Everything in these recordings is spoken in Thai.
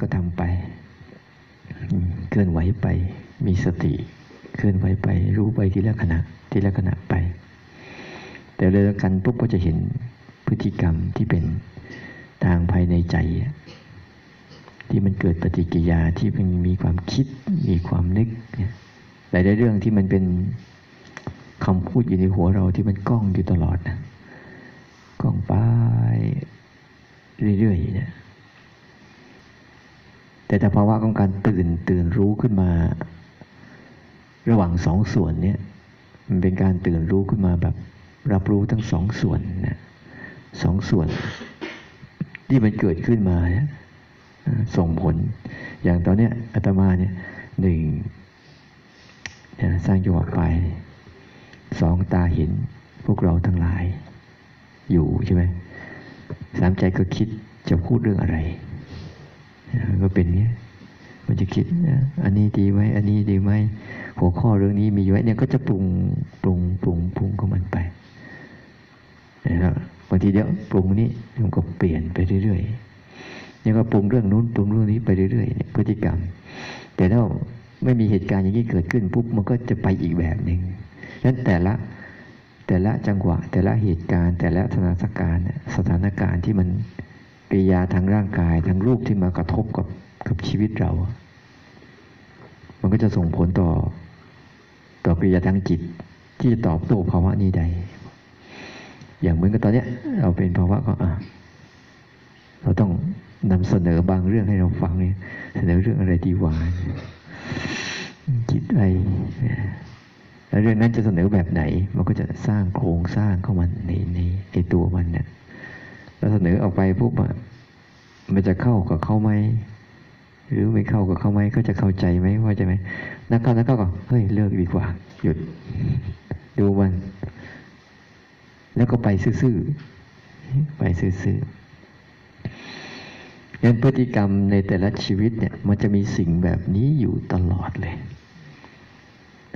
ก็ทำไป เคลื่อนไหวไป มีสติ เคลื่อนไหวไป รู้ไปทีละขณะ ทีละขณะไป แต่เรื่องกันปุ๊บก็จะเห็นพฤติกรรมที่เป็นทางภายในใจ ที่มันเกิดปฏิกิริยาที่มันมีความคิด มีความนึกหลายเรื่องที่มันเป็นคำพูดอยู่ในหัวเราที่มันก้องอยู่ตลอดนะก้องไปเรื่อยๆนะ แต่ถ้าภาวะของการตื่นตื่นรู้ขึ้นมา ระหว่างสองส่วนเนี่ยมันเป็นการตื่นรู้ขึ้นมาแบบ รับรู้ทั้งสองส่วนนะสองส่วน ที่มันเกิดขึ้นมาส่งผล อย่างตอนเนี้ยอาตมาเนี่ยหนึ่งสร้างจังหวะไปสองตาเห็นพวกเราทั้งหลาย อยู่ใช่ไหมสามใจก็คิดจะพูดเรื่องอะไร ก็เป็นเนี้ยมันจะคิดอันนี้ดีไหมอันนี้ดีไหมหัวข้อเรื่องนี้มีไว้เนี่ยก็จะปรุงปรุงปรุงปรุงของมันไปนะครับบางทีเดี๋ยวปรุงนี้มันก็เปลี่ยนไปเรื่อยๆเนี่ยก็ปรุงเรื่องนู้นปรุงเรื่องนี้ไปเรื่อยๆพฤติกรรม แต่ถ้าไม่มีเหตุการณ์อย่างนี้เกิดขึ้นปุ๊บมันก็จะไปอีกแบบหนึ่งนั้นแต่ละแต่ละจังหวะ แต่ละเหตุการณ์ แต่ละสถานการณ์สถานการณ์ที่มัน กิริยาทางร่างกายทางรูปที่มากระทบกับกับชีวิตเรา มันก็จะส่งผลต่อ ต่อกิริยาทางจิตที่จะตอบโต้ภาวะนี้ใด อย่างเหมือนกับตอนเนี้ย เราเป็นภาวะก็อะเราต้องนำเสนอบางเรื่องให้เราฟังเนี่ยเสนอเรื่องอะไรดีหวานจิตอะไรแล้วเรื่องนั้นจะเสนอแบบไหน มันก็จะสร้างโครงสร้างเข้ามาในในในตัวมันเนี่ยแล้วเสนอออกไปปุ๊บอะ มันจะเข้ากับเขาไหมหรือไม่เข้ากับเขาไหมก็จะเข้าใจไหมว่าจะไหมนักเข้านักเข้าก็เฮ้ยเลิกดีกว่า หยุด ดูมัน แล้วก็ไปซื่อๆไปซื่อๆงั้นพฤติกรรมในแต่ละชีวิตเนี่ย มันจะมีสิ่งแบบนี้อยู่ตลอดเลย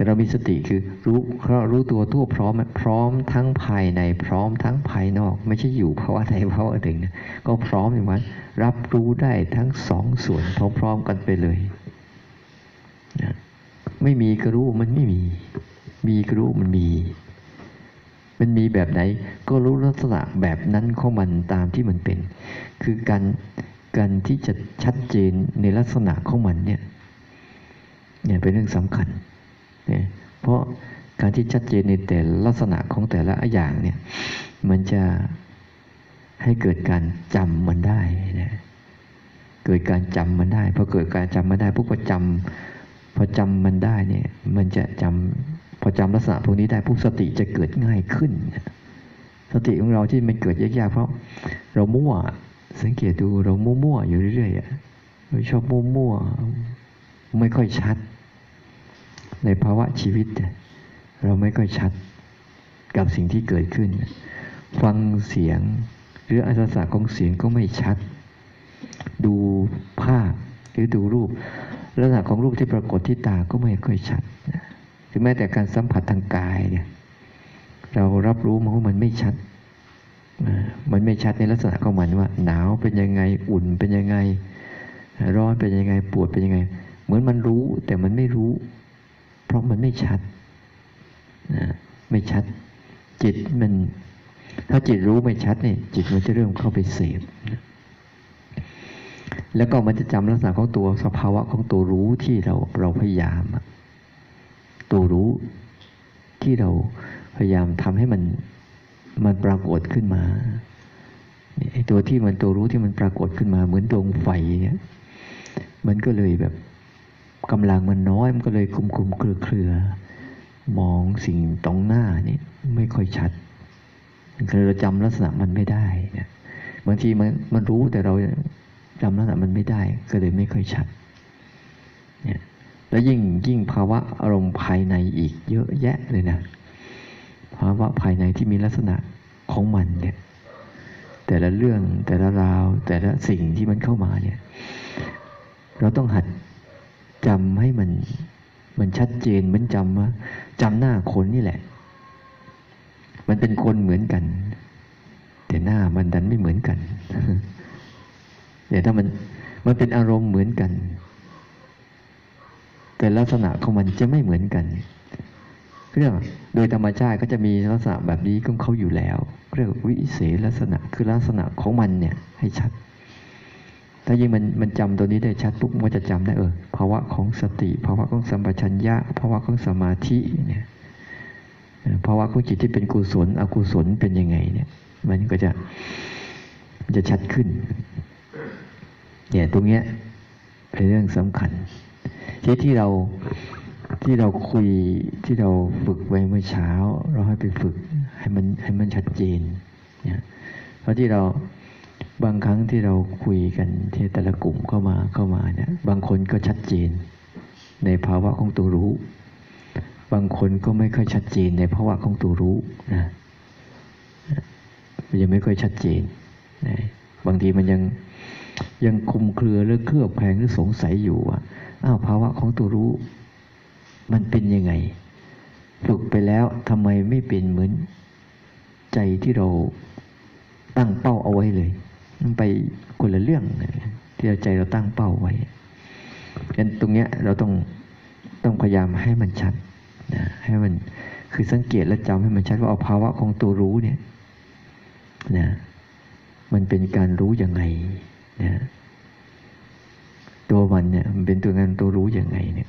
แต่เรามีสติคือรู้เรารู้ตัวทั่วพร้อมพร้อมทั้งภายในพร้อมทั้งภายนอก ไม่ใช่อยู่เพราะว่าใดเพราะว่าหนึ่งนะก็พร้อมอย่างนั้นรับรู้ได้ทั้งสองส่วนพร้อมๆกันไปเลยนะไม่มีก็รู้มันไม่มี มีก็รู้มันมี มันมีแบบไหน ก็รู้ลักษณะแบบนั้นของมันตามที่มันเป็น คือการการที่จะชัดเจนในลักษณะของมันเนี่ยเนี่ยเป็นเรื่องสำคัญ เนี่ยเพราะการที่ชัดเจนในแต่ลักษณะของแต่ละอย่างเนี่ยมันจะให้เกิดการจำมันได้นะเกิดการจำมันได้พอเกิดการจำมันได้พวกพอจำพอจำมันได้เนี่ยมันจะจำพอจำลักษณะพวกนี้ได้พวกสติจะเกิดง่ายขึ้น สติของเราที่มันเกิดยากๆเพราะเรามั่วสังเกตดูเรามั่วๆอยู่เรื่อยๆเราชอบมั่วๆไม่ค่อยชัด ในภาวะชีวิต เราไม่ค่อยชัดกับสิ่งที่เกิดขึ้น ฟังเสียงหรืออัศสาของเสียงก็ไม่ชัด ดูภาพหรือดูรูปลักษณะของรูปที่ปรากฏที่ตาก็ไม่ค่อยชัดถึงแม้แต่การสัมผัสทางกายเนี่ยเรารับรู้มันว่ามันไม่ชัด มันไม่ชัดในลักษณะของมันว่า หนาวเป็นยังไงอุ่นเป็นยังไง ร้อนเป็นยังไงปวดเป็นยังไง เหมือนมันรู้แต่มันไม่รู้ เพราะมันไม่ชัดนะไม่ชัด จิตมัน ถ้าจิตรู้ไม่ชัดเนี่ยจิตมันจะเริ่มเข้าไปเสพนะแล้วก็มันจะจำลักษณะของตัวสภาวะของตัวรู้ที่เราเราพยายาม ตัวรู้ที่เราพยายามทำให้มันมันปรากฏขึ้นมาไอ้ตัวที่มันตัวรู้ที่มันปรากฏขึ้นมา เหมือนดวงไฟเนี่ย มันก็เลยแบบ กำลังมันน้อยมันก็เลยคุมคุมเครือเครือมองสิ่งตรงหน้านี่ไม่ค่อยชัดคือเราจำลักษณะมันไม่ได้นะบางทีมันมันรู้แต่เราจำลักษณะมันไม่ได้ ก็เลยไม่ค่อยชัดเนี่ยแล้วยิ่งยิ่งภาวะอารมณ์ภายในอีกเยอะแยะเลยนะภาวะภายในที่มีลักษณะของมันเนี่ยแต่ละเรื่องแต่ละราวแต่ละสิ่งที่มันเข้ามาเนี่ย เราต้องหัด จำให้มันมันชัดเจนเหมือนจำว่าจำหน้าคนนี่แหละ มันเป็นคนเหมือนกัน แต่หน้ามันดันไม่เหมือนกันเนี่ยถ้ามันมันเป็นอารมณ์เหมือนกัน แต่ลักษณะของมันจะไม่เหมือนกันเรื่องโดยธรรมชาติก็จะมีลักษณะแบบนี้ของเขาอยู่แล้ว เรียกวิเศษลักษณะคือลักษณะของมันเนี่ยให้ชัด ถ้ายิ่งมันมันจำตัวนี้ได้ชัดปุ๊บมันจะจำได้เออภาวะของสติภาวะของสัมปชัญญะภาวะของสมาธิเนี่ยภาวะของจิตที่เป็นกุศลอกุศลเป็นยังไงเนี่ย มันก็จะจะชัดขึ้นเนี่ยตรงเนี้ยเป็นเรื่องสำคัญ ที่ที่เราที่เราคุยที่เราฝึกไว้เมื่อเช้า เราให้ไปฝึกให้มันให้มันชัดเจนเนี่ยเพราะที่เรา บางครั้งที่เราคุยกันที่แต่ละกลุ่มเข้ามาเข้ามาเนี่ยบางคนก็ชัดเจน ในภาวะของตัวรู้ บางคนก็ไม่ค่อยชัดเจนในภาวะของตัวรู้นะมันยังไม่ค่อยชัดเจนนะบางทีมันยังยังคุมเครือหรือเครือบแคลงหรือสงสัยอยู่ว่าอ้าวภาวะของตัวรู้ มันเป็นยังไงฝึกไปแล้วทำไมไม่เป็นเหมือนใจที่เราตั้งเป้าเอาไว้เลย มันไปคนละเรื่องที่ใจเราตั้งเป้าไว้ยันตรงเนี้ยเราต้องต้องพยายามให้มันชัดนะให้มันคือสังเกตและจำให้มันชัดว่าเอาภาวะของตัวรู้เนี่ยนะมันเป็นการรู้ยังไงนะตัวมันเนี่ยมันเป็นตัวงานตัวรู้ยังไงเนี่ย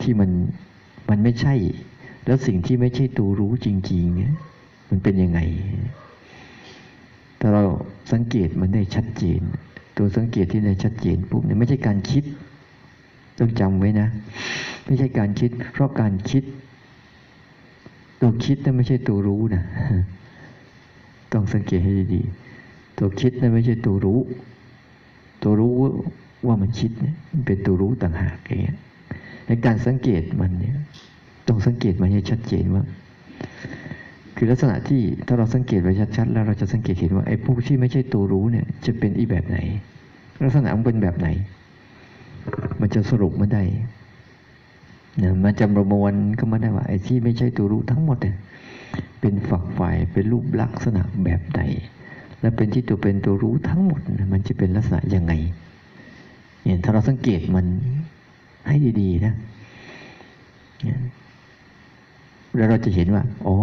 ที่มันมันไม่ใช่ แล้วสิ่งที่ไม่ใช่ตัวรู้จริง ๆ เนี่ย มันเป็นยังไง ถ้าเรา สังเกตมันได้ชัดเจน ตัวสังเกตที่ได้ชัดเจนปุ๊บเนี่ยไม่ใช่การคิด ต้องจำไว้นะ ไม่ใช่การคิด เพราะการคิด ตัวคิดนั่นไม่ใช่ตัวรู้นะต้องสังเกตให้ดีๆตัวคิดนั่นไม่ใช่ตัวรู้ ตัวรู้ว่ามันคิดเนี่ยเป็นตัวรู้ต่างหากอย่างเงี้ยในการสังเกตมันเนี่ยต้องสังเกตมันให้ชัดเจนว่า คือลักษณะที่ถ้าเราสังเกตไว้ชัดๆ แล้วเราจะสังเกตเห็นว่าไอ้พวกที่ไม่ใช่ตัวรู้เนี่ย จะเป็นอีแบบไหน ลักษณะมันเป็นแบบไหน มันจะสรุปมาได้เนี่ยมันจะประมวลก็มาได้ว่าไอ้ที่ไม่ใช่ตัวรู้ทั้งหมดเนี่ยเป็นฝักฝ่ายเป็นรูปลักษณะแบบใดและเป็นที่ตัวเป็นตัวรู้ทั้งหมดมันจะเป็นลักษณะยังไงเนี่ยถ้าเราสังเกตมันให้ดี ๆ นะแล้วเราจะเห็นว่า อ๋อ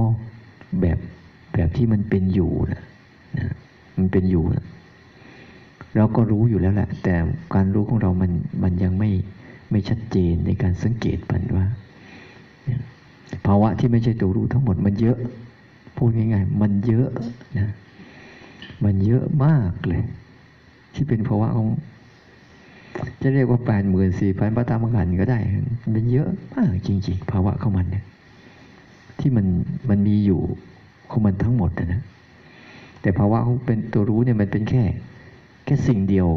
แบบแบบที่มันเป็นอยู่นะนะมันเป็นอยู่นะเราก็รู้อยู่แล้วแหละ แต่การรู้ของเรามันมันยังไม่ไม่ชัดเจนในการสังเกตมันว่าภาวะที่ไม่ใช่ตัวรู้ทั้งหมดมันเยอะ พูดง่ายๆ มันเยอะนะมันเยอะมากเลย ที่เป็นภาวะของ จะเรียกว่าแปดหมื่นสี่พันพระธรรมขันธ์ก็ได้ มันเยอะมากจริง ๆ ภาวะของมันเนี่ย ที่มันมันมีอยู่ของมันทั้งหมดนะแต่ภาวะของเป็นตัวรู้เนี่ยมันเป็นแค่ แค่สิ่งเดียว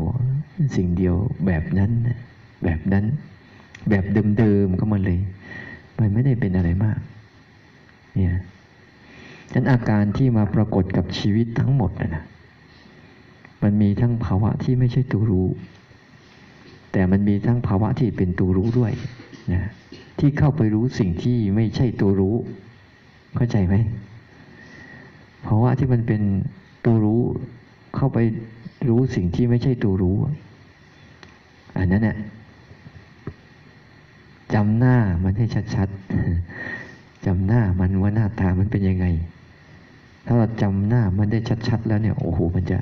สิ่งเดียวแบบนั้น แบบนั้น แบบเดิมๆก็มันเลย มันไม่ได้เป็นอะไรมาก เนี่ยฉะนั้นอาการที่มาปรากฏกับชีวิตทั้งหมดนะนะมันมีทั้งภาวะที่ไม่ใช่ตัวรู้ แต่มันมีทั้งภาวะที่เป็นตัวรู้ด้วยนะที่เข้าไปรู้สิ่งที่ไม่ใช่ตัวรู้ เข้าใจไหมภาวะที่มันเป็นตัวรู้เข้าไปรู้สิ่งที่ไม่ใช่ตัวรู้ อันนั้นเนี่ยจำหน้ามันให้ชัดๆจำหน้ามันว่าหน้าตามันเป็นยังไง ถ้าเราจำหน้ามันได้ชัดๆ แล้วเนี่ยโอ้โหมันจะ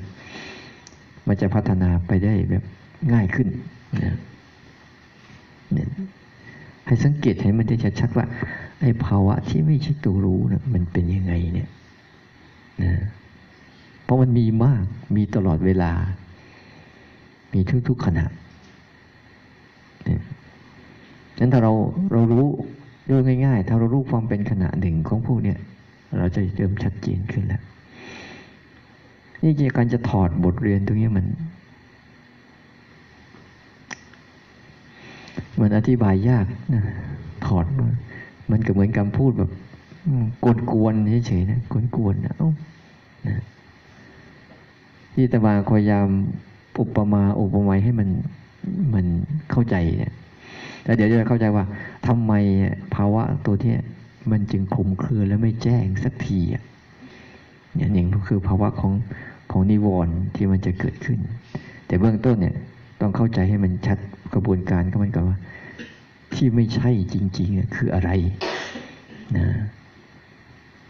มันจะพัฒนาไปได้แบบง่ายขึ้นนะให้สังเกตให้มันได้ชัดๆว่า ไอ้ภาวะที่ไม่ใช่ตัวรู้นะมันเป็นยังไงเนี่ยนะเพราะมันมีมากมีตลอดเวลา มีทุกๆขณะนั้นถ้าเราเรารู้ด้วยง่าย ๆ ถ้าเรารู้ความเป็นขณะหนึ่งของพวกเนี้ยเราจะเริ่มชัดเจนขึ้นแล้วนี่การจะถอดบทเรียนตรงนี้มันมันอธิบายยากนะถอด มันก็เหมือนคำพูดแบบกวนกวนเฉยๆนะกวนกวนะนะที่ตมาพยายามอุปมาอุปไมยให้มันมันเข้าใจเนี่ยแล้วเดี๋ยวจะเข้าใจว่าทำไมภาวะตัวที่มันจึงคลุมเครือและไม่แจ้งสักทีอะเนี่ยหนึ่งก็คือภาวะของของนิวรณ์ที่มันจะเกิดขึ้น แต่เบื้องต้นเนี่ยต้องเข้าใจให้มันชัดกระบวนการก็มันกับว่า ที่ไม่ใช่จริงๆคืออะไรนะ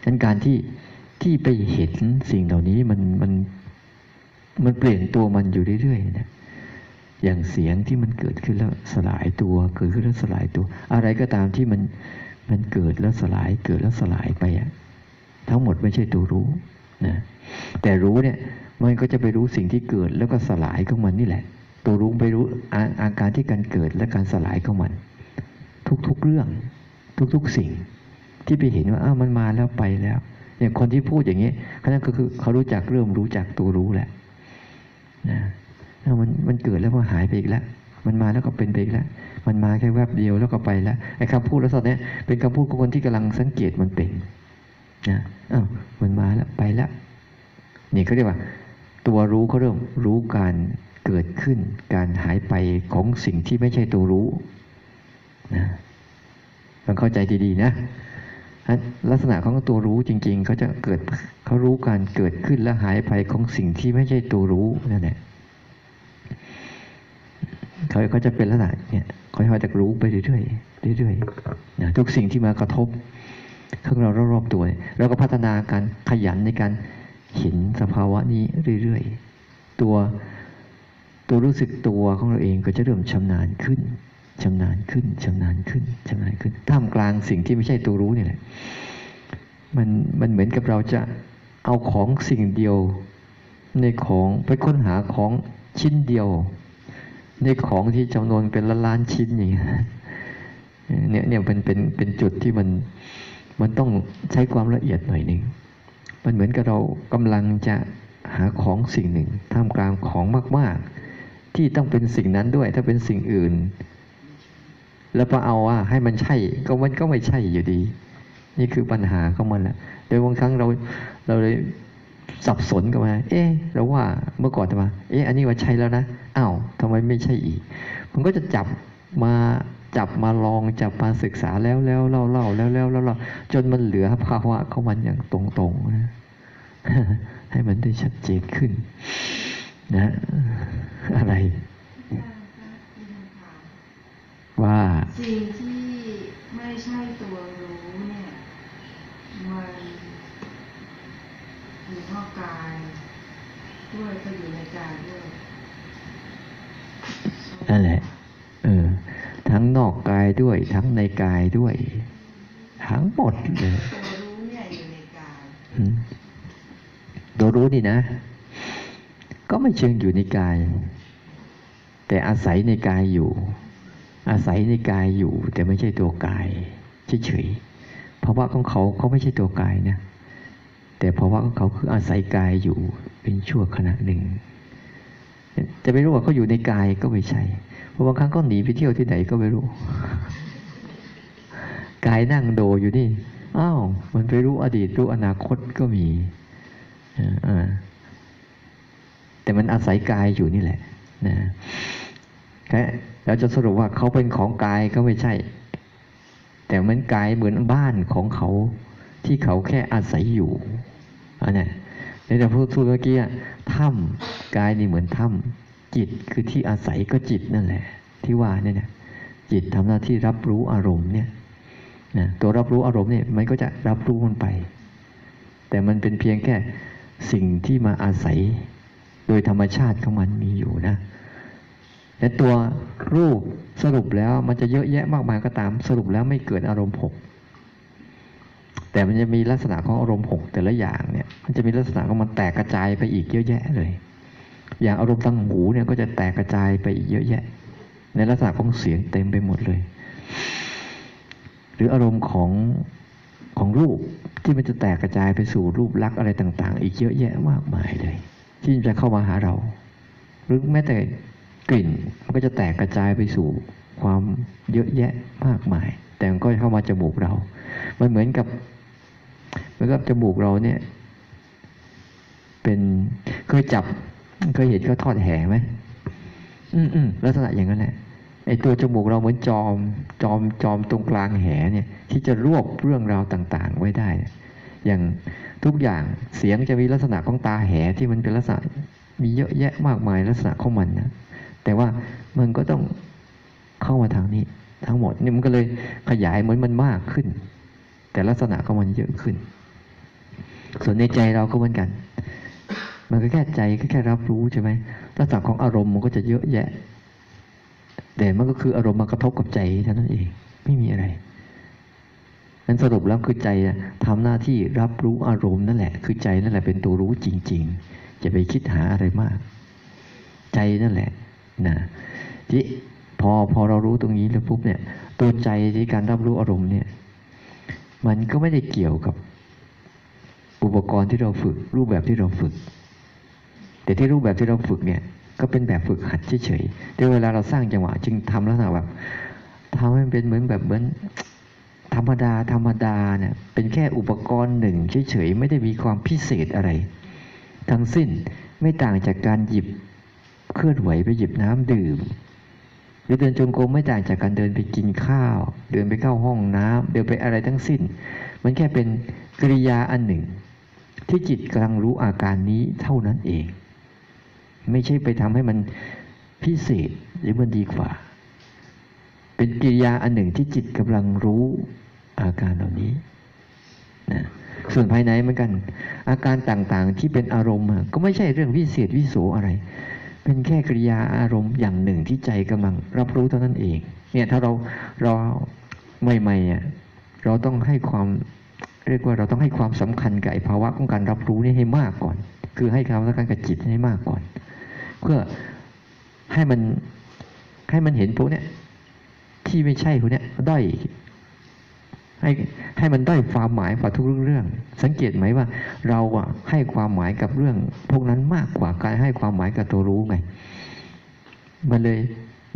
ดังการที่ที่ไปเห็นสิ่งเหล่านี้มันมันมันเปลี่ยนตัวมันอยู่เรื่อยๆนะอย่างเสียงที่มันเกิดขึ้นแล้วสลายตัวเกิดขึ้นแล้วสลายตัว อะไรก็ตามที่มันมันเกิดแล้วสลายเกิดแล้วสลายไปอะทั้งหมดไม่ใช่ตัวรู้นะแต่รู้เนี่ยมันก็จะไปรู้สิ่งที่เกิดแล้วก็สลายของมันนี่แหละ ตัวรู้ไปรู้อาอาการที่การเกิดและการสลายของมัน ทุกๆเรื่อง ทุกๆสิ่ง ที่ไปเห็นว่าอ้าวมันมาแล้วไปแล้วอย่างคนที่พูดอย่างนี้เขานั่นก็คือเขารู้จักเริ่มรู้จักตัวรู้แหละนะมันมันเกิดแล้วก็หายไปอีกแล้วมันมาแล้วก็เป็นไปอีกแล้ว มันมาแค่แวบเดียวแล้วก็ไปแล้วไอ้คำพูดแล้วตอนนี้เป็นคำพูดของคนที่กำลังสังเกตมันเป็นนะอ้าวมันมาแล้วไปแล้วนี่เขาเรียกว่า ตัวรู้เขาเริ่มรู้การเกิดขึ้น การหายไปของสิ่งที่ไม่ใช่ตัวรู้ นะต้องเข้าใจดีๆนะลักษณะของตัวรู้จริง ๆ เขาจะเกิดเขารู้การเกิดขึ้นและหายไปของสิ่งที่ไม่ใช่ตัวรู้นั่นแหละเขาเขาจะเป็นลักษณะเนี่ยเขาจะรู้ไปเรื่อยๆเรื่อยๆนะทุกสิ่งที่มากระทบข้างเรารอบๆตัวเราก็พัฒนาการขยันในการเห็นสภาวะนี้เรื่อยๆ ตัวตัวรู้สึกตัวของเราเองก็จะเริ่มชำนาญขึ้น ชำนาญขึ้นชำนาญขึ้นชำนาญขึ้นท่ามกลางสิ่งที่ไม่ใช่ตัวรู้นี่แหละมันมันเหมือนกับเราจะเอาของสิ่งเดียว ในของไปค้นหาของชิ้นเดียว ในของที่จำนวนเป็นล้านล้านชิ้นอย่างเงี้ยเนี่ยเนี่ยเป็นเป็นเป็นจุดที่มันมันต้องใช้ความละเอียดหน่อยหนึ่งมันเหมือนกับเรากำลังจะหาของสิ่งหนึ่งท่ามกลางของมาก ๆ ที่ต้องเป็นสิ่งนั้นด้วย ถ้าเป็นสิ่งอื่น แล้วพอเอาว่าให้มันใช่ก็มันก็ไม่ใช่อยู่ดี นี่คือปัญหาของมันแหละโดยบางครั้งเราเราเลยสับสนกันมา เอ๊ะเราว่าเมื่อก่อนทำไมเอ๊ะอันนี้ว่าใช่แล้วนะอ้าวทำไมไม่ใช่อีก มันก็จะจับมาจับมาลองจับมาศึกษาแล้วแล้วเล่าเล่าแล้วแล้วแล้วจนมันเหลือภาวะของมันอย่างตรงๆนะให้มันได้ชัดเจนขึ้น นะ อะไร ว่าสิ่งที่ไม่ใช่ตัวรู้เนี่ยมันอยู่นอกกายด้วยก็อยู่ในกายด้วยนั่นแหละเออทั้งนอกกายด้วย ทั้งในกายด้วย ทั้งหมดเลยตัวรู้เนี่ยอยู่ในกายตัวรู้นี่นะ ก็ไม่เชิงอยู่ในกาย แต่อาศัยในกายอยู่ อาศัยในกายอยู่ แต่ไม่ใช่ตัวกายเฉยๆเพราะว่าของเขาเขาไม่ใช่ตัวกายนะแต่เพราะว่าของเขาคืออาศัยกายอยู่เป็นชั่วขณะหนึ่ง จะไม่รู้ว่าเขาอยู่ในกายก็ไม่ใช่ เพราะบางครั้งก็หนีไปเที่ยวที่ไหนก็ไม่รู้กายนั่งโดอยู่นี่อ้าวมันไปรู้อดีตรู้อนาคตก็มีอแต่มันอาศัยกายอยู่นี่แหละนะ เราจะสรุปว่าเขาเป็นของกายก็ไม่ใช่ แต่มันกายเหมือนบ้านของเขาที่เขาแค่อาศัยอยู่อันนี้ในแต่พูดเมื่อกี้ถ้ำกายนี่เหมือนถ้ำจิตคือที่อาศัยก็จิตนั่นแหละ ที่ว่าเนี่ยจิตทำหน้าที่รับรู้อารมณ์เนี่ยนะตัวรับรู้อารมณ์เนี่ยมันก็จะรับรู้มันไป แต่มันเป็นเพียงแค่สิ่งที่มาอาศัย โดยธรรมชาติของมันมีอยู่นะ แต่ตัวรูปสรุปแล้วมันจะเยอะแยะมากมายก็ตามสรุปแล้วไม่เกิดอารมณ์หกแต่มันจะมีลักษณะของอารมณ์หกแต่ละอย่างเนี่ย มันจะมีลักษณะของมันแตกกระจายไปอีกเยอะแยะเลย อย่างอารมณ์ทางหูเนี่ยก็จะแตกกระจายไปอีกเยอะแยะ ในลักษณะของเสียงเต็มไปหมดเลย หรืออารมณ์ของของรูปที่มันจะแตกกระจายไปสู่รูปลักษณ์อะไรต่าง ๆ อีกเยอะแยะมากมายเลย ที่จะเข้ามาหาเรา หรือแม้แต่ กลิ่นมันก็จะแตกกระจายไปสู่ความเยอะแยะมากมาย แต่มันก็เข้ามาจมูกเรา มันเหมือนกับเหมือนกับจมูกเราเนี่ย เป็นเคยจับเคยเห็นเขาทอดแหไหมอืมอืมลักษณะอย่างนั้นแหละไอตัวจมูกเราเหมือนจอมจอมจอมตรงกลางแหเนี่ย ที่จะรวบเรื่องราวต่าง ๆ ไว้ได้ อย่างทุกอย่างเสียงจะมีลักษณะของตาแหที่มันเป็นลักษณะมีเยอะแยะมากมายลักษณะของมันนะ แต่ว่ามันก็ต้องเข้ามาทางนี้ ทั้งหมดนี่มันก็เลยขยายเหมือนมันมากขึ้น แต่ลักษณะของมันเยอะขึ้น ส่วนในใจเราก็เหมือนกัน มันก็แค่ใจก็แค่รับรู้ใช่ไหมลักษณะของอารมณ์มันก็จะเยอะแยะ แต่มันก็คืออารมณ์มากระทบกับใจเท่านั้นเองไม่มีอะไรนั้นสรุปแล้วคือใจทำหน้าที่รับรู้อารมณ์นั่นแหละ คือใจนั่นแหละเป็นตัวรู้จริง ๆ จะไปคิดหาอะไรมาก ใจนั่นแหละ นะที่พอพอเรารู้ตรงนี้แล้วปุ๊บเนี่ย ตัวใจที่การรับรู้อารมณ์เนี่ย มันก็ไม่ได้เกี่ยวกับอุปกรณ์ที่เราฝึก รูปแบบที่เราฝึก แต่ที่รูปแบบที่เราฝึกเนี่ย ก็เป็นแบบฝึกหัดเฉยๆแต่เวลาเราสร้างจังหวะ จึงทำลักษณะแบบทำให้มันเป็นเหมือนแบบเหมือนธรรมดาธรรมดาเนี่ยเป็นแค่อุปกรณ์หนึ่งเฉยๆไม่ได้มีความพิเศษอะไร ทั้งสิ้นไม่ต่างจากการหยิบ เคลื่อนไหวไปหยิบน้ำดื่ม หรือเดินจงกรมไม่ต่างจากการเดินไปกินข้าว เดินไปเข้าห้องน้ำเดินไปอะไรทั้งสิ้น มันแค่เป็นกริยาอันหนึ่ง ที่จิตกำลังรู้อาการนี้เท่านั้นเอง ไม่ใช่ไปทำให้มันพิเศษหรือมันดีกว่า เป็นกิริยาอันหนึ่งที่จิตกำลังรู้อาการเหล่านี้นะส่วนภายในเหมือนกัน อาการต่างๆที่เป็นอารมณ์ก็ไม่ใช่เรื่องวิเศษวิโสอะไร เป็นแค่กริยาอารมณ์อย่างหนึ่งที่ใจกำลังรับรู้เท่านั้นเอง เนี่ยถ้าเราเราใหม่ๆอะเราต้องให้ความเรียกว่าเราต้องให้ความสำคัญกับภาวะของการรับรู้นี่ให้มากก่อน คือให้ความสำคัญกับจิตให้มากก่อน เพื่อให้มันให้มันเห็นพวกเนี้ยที่ไม่ใช่พวกเนี้ยด้อย ให้ให้มันด้อยความหมายกว่าทุกเรื่อง สังเกตไหมว่า เราอะให้ความหมายกับเรื่อง พวกนั้นมากกว่าการให้ความหมายกับตัวรู้ไง มันเลย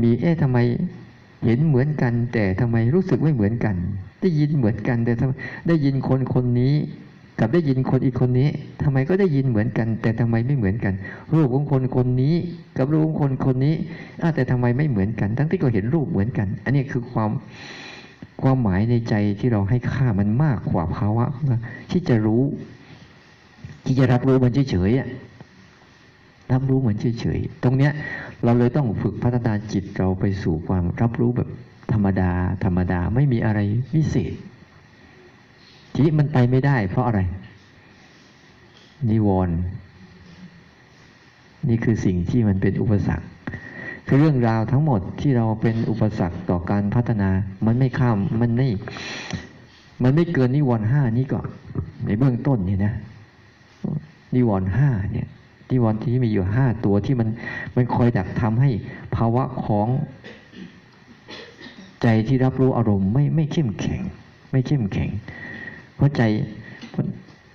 มีเอ๊ะทำไมเห็นเหมือนกัน แต่ทำไมรู้สึกไม่เหมือนกัน ได้ยินเหมือนกันแต่ทำได้ยินคนคนนี้ กับได้ยินคนอีกคนนี้ทำไมก็ได้ยินเหมือนกัน แต่ทำไมไม่เหมือนกัน รูปของคนคนนี้ กับรูปของคนคนนี้แต่ทำไมไม่เหมือนกัน ทั้งที่ก็เห็นรูปเหมือนกัน อันนี้คือความ ความหมายในใจที่เราให้ค่ามันมากกว่าภาวะที่จะรู้ ที่จะรับรู้มันเฉยๆรับรู้เหมือนเฉยๆตรงเนี้ย เราเลยต้องฝึกพัฒนาจิตเราไปสู่ความรับรู้แบบธรรมดา ธรรมดาไม่มีอะไรพิเศษทีนี้มันไปไม่ได้ เพราะอะไร นิวรณ์นี่คือสิ่งที่มันเป็นอุปสรรค คือเรื่องราวทั้งหมดที่เราเป็นอุปสรรคต่อการพัฒนา มันไม่ข้ามมันไม่มันไม่เกินนิวรณ์ห้านี่ก่อนในเบื้องต้นเนี่ยนะนิวรณ์ห้าเนี่ยนิวรณ์ที่มีอยู่ห้าตัวที่มันมันคอยดักทำให้ภาวะของใจที่รับรู้อารมณ์ไม่ไม่เข้มแข็ง ไม่เข้มแข็ง เพราะใจ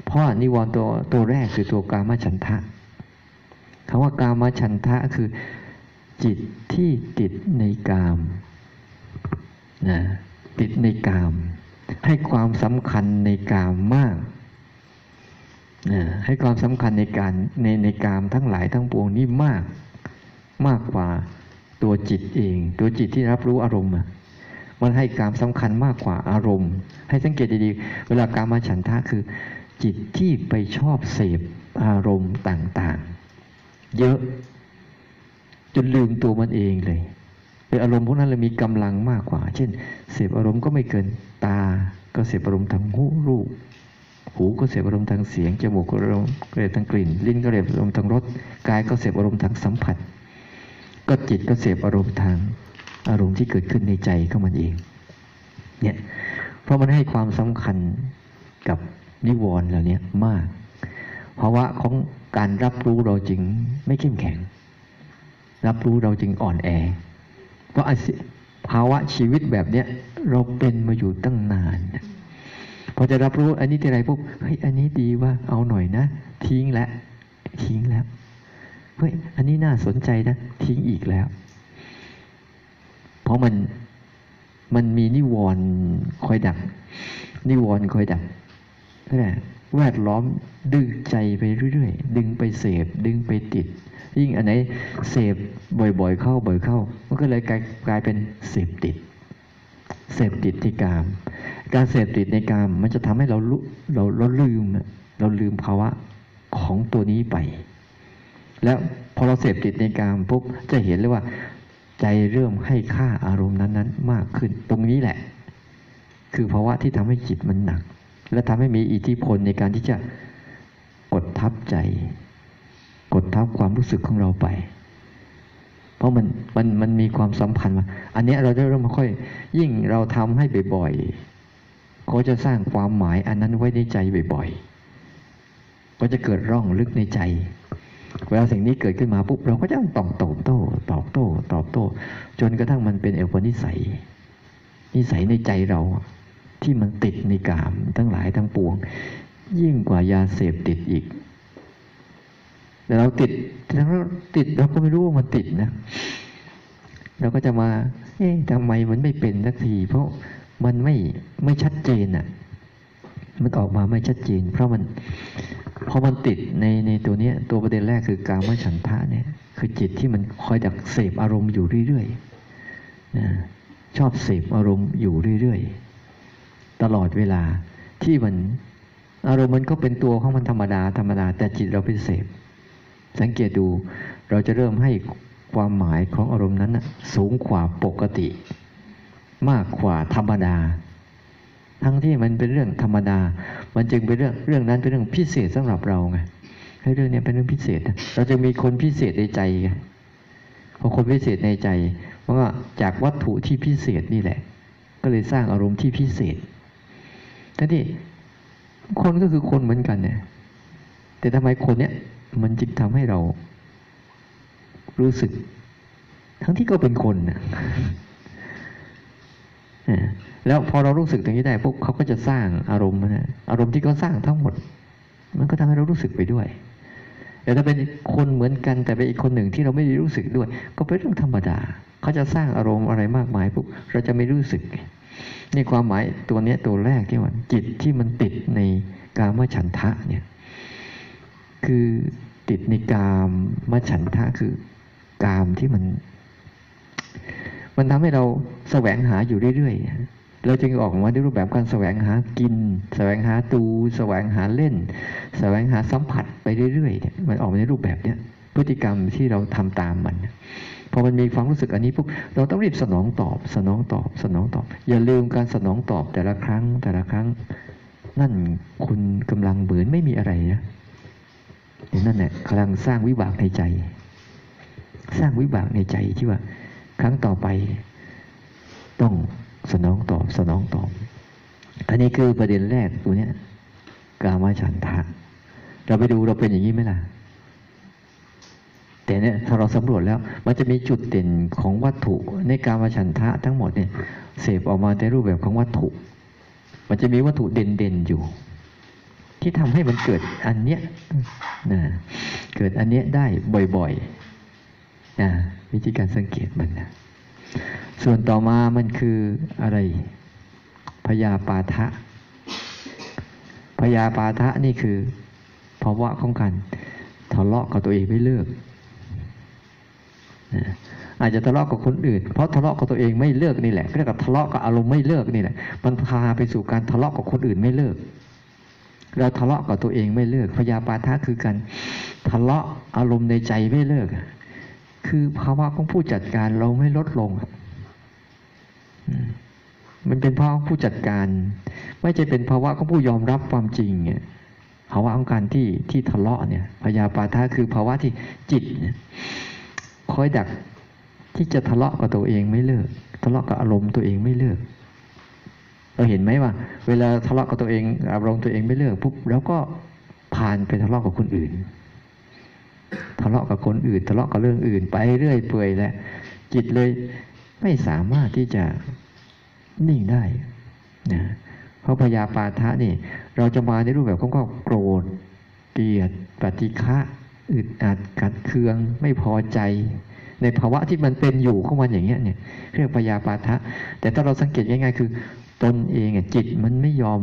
เพราะนิวรณ์ตัวตัวแรกคือตัวกามฉันทะคำว่ากามฉันทะคือ จิตที่ติดในกามนะติดในกาม ให้ความสำคัญในกามมากนะให้ความสำคัญในการในในกามทั้งหลายทั้งปวงนี่มาก มากกว่าตัวจิตเอง ตัวจิตที่รับรู้อารมณ์มันให้การสำคัญมากกว่าอารมณ์ ให้สังเกตดีๆ เวลาการมาฉันทะคือ จิตที่ไปชอบเสพอารมณ์ต่างๆ เยอะ จนลืมตัวมันเองเลยเป็นอารมณ์พวกนั้นเลยมีกำลังมากกว่า เช่น เสพอารมณ์ก็ไม่เกินตา ก็เสพอารมณ์ทางหูรูป หูก็เสพอารมณ์ทางเสียงจมูกก็อารมณ์เสพทางกลิ่น ลิ้นก็เสพอารมณ์ทางรสกายก็เสพอารมณ์ทางสัมผัส ก็จิตก็เสพอารมณ์ทางอารมณ์ที่เกิดขึ้นในใจของมันเองเนี่ยเพราะมันให้ความสำคัญกับนิวรณ์เหล่านี้มากเพราว่าของการรับรู้เราจริงไม่เข้มแข็ง รับรู้เราจึงอ่อนแอ เพราะภาวะชีวิตแบบเนี้ยเราเป็นมาอยู่ตั้งนาน พอจะรับรู้อันนี้ทีไรปุ๊บเฮ้ยอันนี้ดีว่าเอาหน่อยนะ ทิ้งแล้วทิ้งแล้วเฮ้ยอันนี้น่าสนใจนะ ทิ้งอีกแล้ว เพราะมันมันมีนิวรณ์คอยดัก นิวรณ์คอยดักนั่นแหละแวดล้อมดึงใจไปเรื่อยๆ ดึงไปเสพ ดึงไปติด ยิ่งอันไหนเสพบ่อยๆ เข้าบ่อยเข้า มันก็เลยกลายกลายเป็นเสพติด เสพติดที่กาม การเสพติดในกามมันจะทำให้เราเราเราลืมเราลืมภาวะของตัวนี้ไป แล้วพอเราเสพติดในกามปุ๊บจะเห็นเลยว่าใจเริ่มให้ค่าอารมณ์นั้นๆ มากขึ้น ตรงนี้แหละ คือภาวะที่ทำให้จิตมันหนัก และทำให้มีอิทธิพลในการที่จะกดทับใจ กดทับความรู้สึกของเราไป เพราะมันมันมันมีความสัมพันธ์มาอันนี้เราจะเริ่มค่อย ยิ่งเราทำให้บ่อยๆเขาจะสร้างความหมายอันนั้นไว้ในใจบ่อยๆ ก็จะเกิดร่องลึกในใจ เวลาสิ่งนี้เกิดขึ้นมาปุ๊บเราก็จะต้องตอบโต้ตอบโต้ตอบโต้ จนกระทั่งมันเป็นเอวนิสัย นิสัยในใจเราที่มันติดในกามทั้งหลายทั้งปวง ยิ่งกว่ายาเสพติดอีก แต่เราติดแล้วติดเราก็ไม่รู้ว่ามันติดนะเราก็จะมา เอ๊ะทำไมมันไม่เป็นสักที เพราะมันไม่ไม่ชัดเจนอะ มันออกมาไม่ชัดเจน เพราะมันพอมันติดในในตัวเนี้ย ตัวประเด็นแรกคือการมฉันทะเนี่ย คือจิตที่มันคอยดักเสพอารมณ์อยู่เรื่อยๆนะชอบเสพอารมณ์อยู่เรื่อยๆตลอดเวลาที่มันอารมณ์มันก็เป็นตัวของมันธรรมดาธรรมดา แต่จิตเราเป็นเสพ สังเกตดูเราจะเริ่มให้ความหมายของอารมณ์นั้นสูงกว่าปกติ มากกว่าธรรมดา ทั้งที่มันเป็นเรื่องธรรมดา มันจึงเป็นเรื่องเรื่องนั้นเป็นเรื่องพิเศษสำหรับเราไงให้เรื่องนี้เป็นเรื่องพิเศษ เราจะมีคนพิเศษในใจไงพอคนพิเศษในใจเพราะว่าจากวัตถุที่พิเศษนี่แหละ ก็เลยสร้างอารมณ์ที่พิเศษทั้งที่คนก็คือคนเหมือนกันเนี่ยแต่ทำไมคนเนี้ย มันจึงทำให้เรา รู้สึก ทั้งที่ก็เป็นคนนะแล้วพอเรารู้สึกตรงนี้ได้พวกเขาก็จะสร้างอารมณ์นะอารมณ์ที่เขาสร้างทั้งหมด มันก็ทำให้เรารู้สึกไปด้วย แต่ถ้าเป็นคนเหมือนกันแต่เป็นอีกคนหนึ่งที่เราไม่ได้รู้สึกด้วย ก็เป็นเรื่องธรรมดาเขาจะสร้างอารมณ์อะไรมากมายปุ๊บเราจะไม่รู้สึกนี่ความหมายตัวนี้ตัวแรกที่ว่าจิตที่มันติดในกามฉันทะเนี่ย คือติดในกามมาฉันทะคือกามที่มัน มันทำให้เราแสวงหาอยู่เรื่อยๆ เราจึงออกมาในรูปแบบการแสวงหากิน แสวงหาตูแสวงหาเล่น แสวงหาสัมผัสไปเรื่อยๆ มันออกมาในรูปแบบเนี้ยพฤติกรรมที่เราทำตามมันพอมันมีความรู้สึกอันนี้ปุ๊บเราต้องรีบสนองตอบ สนองตอบ สนองตอบ อย่าลืมการสนองตอบแต่ละครั้งแต่ละครั้ง นั่นคุณกำลังเหมือนไม่มีอะไรนะ นั่นแหละกำลังสร้างวิบากในใจ สร้างวิบากในใจที่ว่า ครั้งต่อไป ต้องสนองตอบสนองตอบ อันนี้คือประเด็นแรกตัวเนี้ยกามาฉันทะเราไปดูเราเป็นอย่างนี้ไหมล่ะ แต่เนี่ยถ้าเราสำรวจแล้ว มันจะมีจุดเด่นของวัตถุ ในกามาฉันทะทั้งหมดเนี่ยเสพออกมาในรูปแบบของวัตถุ มันจะมีวัตถุเด่นๆอยู่ ที่ทำให้มันเกิดอันเนี้ยนะเกิดอันเนี้ยได้บ่อยๆนะวิธีการสังเกตมันนะส่วนต่อมามันคืออะไรพยาปาทะพยาปาทะนี่คือภาวะของการทะเลาะกับตัวเองไม่เลิกนะอาจจะทะเลาะกับคนอื่น เพราะทะเลาะกับตัวเองไม่เลิกนี่แหละเรียกว่าทะเลาะกับอารมณ์ไม่เลิกนี่แหละมันพาไปสู่การทะเลาะกับคนอื่นไม่เลิก เราทะเลาะกับตัวเองไม่เลิกพยาปาทะคือการทะเลาะอารมณ์ในใจไม่เลิก คือภาวะของผู้จัดการเราไม่ลดลง มันเป็นภาวะของผู้จัดการ ไม่ใช่เป็นภาวะของผู้ยอมรับความจริงภาวะของการที่ที่ทะเลาะเนี่ยพยาปาทะคือภาวะที่จิตคอยดักที่จะทะเลาะกับตัวเองไม่เลิก ทะเลาะกับอารมณ์ตัวเองไม่เลิก เราเห็นไหมว่า เวลาทะเลาะกับตัวเองอารมณ์ตัวเองไม่เลิกปุ๊บแล้วก็ผ่านไปทะเลาะกับคนอื่น ทะเลาะกับคนอื่น ทะเลาะกับเรื่องอื่น ไปเรื่อยเปื่อยแล้วจิตเลยไม่สามารถที่จะนิ่งได้นะเพราะพยาปาทะนี่ เราจะมาในรูปแบบของก็โกรธเกลียดปฏิฆะอึดอัดกัดเคืองไม่พอใจ ในภาวะที่มันเป็นอยู่ของมันอย่างเงี้ยเนี่ยเรียกพยาปาทะ แต่ถ้าเราสังเกตง่ายๆคือ ตนเองอะจิตมันไม่ยอม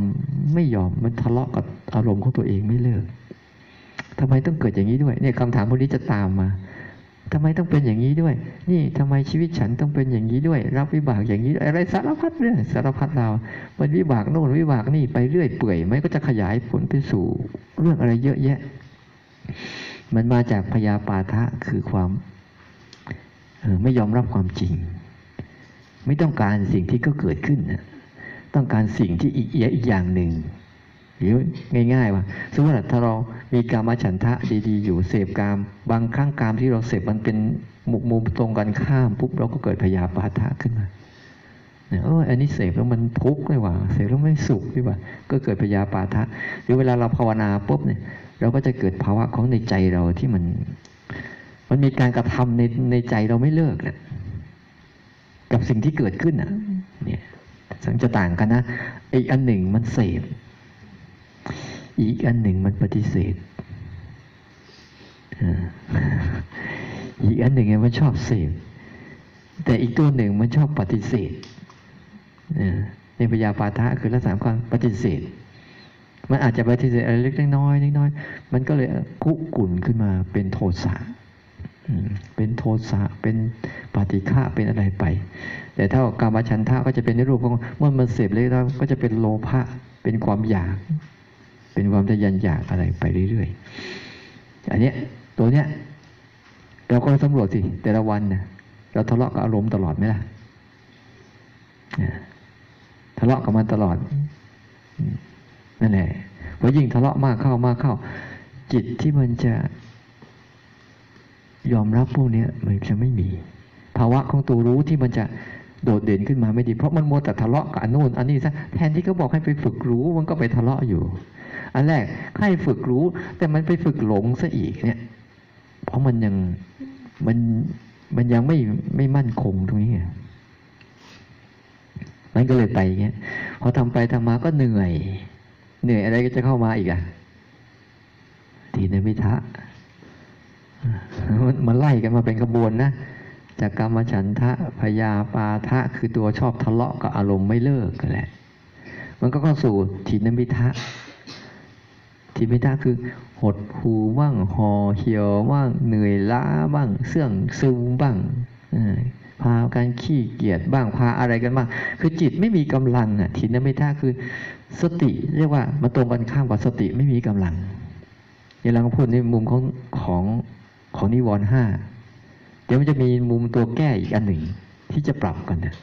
ไม่ยอมมันทะเลาะกับอารมณ์ของตัวเองไม่เลิกทำไมต้องเกิดอย่างนี้ด้วยเนี่ยคำถามพวกนี้จะตามมาทำไมต้องเป็นอย่างนี้ด้วย นี่ทำไมชีวิตฉันต้องเป็นอย่างนี้ด้วย รับวิบากอย่างนี้อะไรสารพัดเรื่องสารพัดเรามันวิบากโน่นวิบากนี่ไปเรื่อยเปื่อยมันก็จะขยายผลไปสู่เรื่องอะไรเยอะแยะ มันมาจากพยาปาทะคือความออไม่ยอมรับความจริง ไม่ต้องการสิ่งที่ก็เกิดขึ้นนะ ต้องการสิ่งที่อีกอีกอย่างหนึ่งหรือง่ายๆว่าสมมติว่าถ้าเรามีกามฉันทะดีๆ อยู่เสพกาม บางครั้งกามที่เราเสพมันเป็นมุมมุมตรงกันข้ามปุ๊บเราก็เกิดพยาปาทะขึ้นมาเนี่ยเอออันนี้เสพแล้วมันทุกข์เลยว่ะเสพแล้วไม่สุขดีว่า ก็เกิดพยาปาทะ หรือเวลาเราภาวนาปุ๊บเนี่ย เราก็จะเกิดภาวะของในใจเราที่มัน มันมีการกระทำในในใจเราไม่เลิกแหละกับสิ่งที่เกิดขึ้นอะ เนี่ย สังจะต่างกันนะอีกอันหนึ่งมันเสพอีกอันหนึ่งมันปฏิเสธอีกอันหนึ่งมันชอบเสพแต่อีกตัวหนึ่งมันชอบปฏิเสธในปยาปาทะคือลักษณะความปฏิเสธ มันอาจจะปฏิเสธอะไรเล็กน้อยน้อยมันก็เลยคุกุ่นขึ้นมาเป็นโทสะเป็นโทสะเป็นปฏิฆะเป็นอะไรไป แต่ถ้ากามฉันทะก็จะเป็นในรูปของเมื่อมันเสพเล็กน้อยก็จะเป็นโลภะเป็นความอยาก เป็นความทะยันอยากอะไรไปเรื่อยๆอันเนี้ยตัวเนี้ยเราก็สำรวจสิแต่ละวันนะเราทะเลาะกับอารมณ์ตลอดไหมล่ะทะเลาะกับมันตลอดนั่นแหละพอยิ่งทะเลาะมากเข้ามากเข้า จิตที่มันจะยอมรับพวกนี้มันจะไม่มี ภาวะของตัวรู้ที่มันจะ โดดเด่นขึ้นมาไม่ดี เพราะมันโมวแต่ทะเลาะกับอันนู้นอันนี้ซะแทนที่เขาบอกให้ไปฝึกรู้มันก็ไปทะเลาะอยู่ อันแรกให้ฝึกรู้ แต่มันไปฝึกหลงซะอีกเนี่ย เพราะมันยังมันมันยังไม่ไม่มั่นคงตรงนี้มันก็เลยไต่เงี้ยพอทำไปทำมาก็เหนื่อย เหนื่อยอะไรก็จะเข้ามาอีกอะทีนมิทะมันมันไล่กันมาเป็นขบวนนะ จากกรรมฉันทะพยาปาทะคือตัวชอบทะเลาะกับอารมณ์ไม่เลิกกันแหละ มันก็เข้าสู่ทีนมิทะทีนมิทะคือหดหูบ้างห่อเหี่ยวบ้างเหนื่อยล้าบ้างเสื่องซึมบ้างพาการขี้เกียจบ้างพาอะไรกันบ้างคือจิตไม่มีกำลังอะทีนมิทะคือสติเรียกว่ามาตรงกันข้ามกับสติไม่มีกำลังอย่างเราพูดในมุมของของของนิวรณ์ห้า ดี๋ยวมันจะมีมุมตัวแก้อีกอันหนึ่งที่จะปรับกันนะ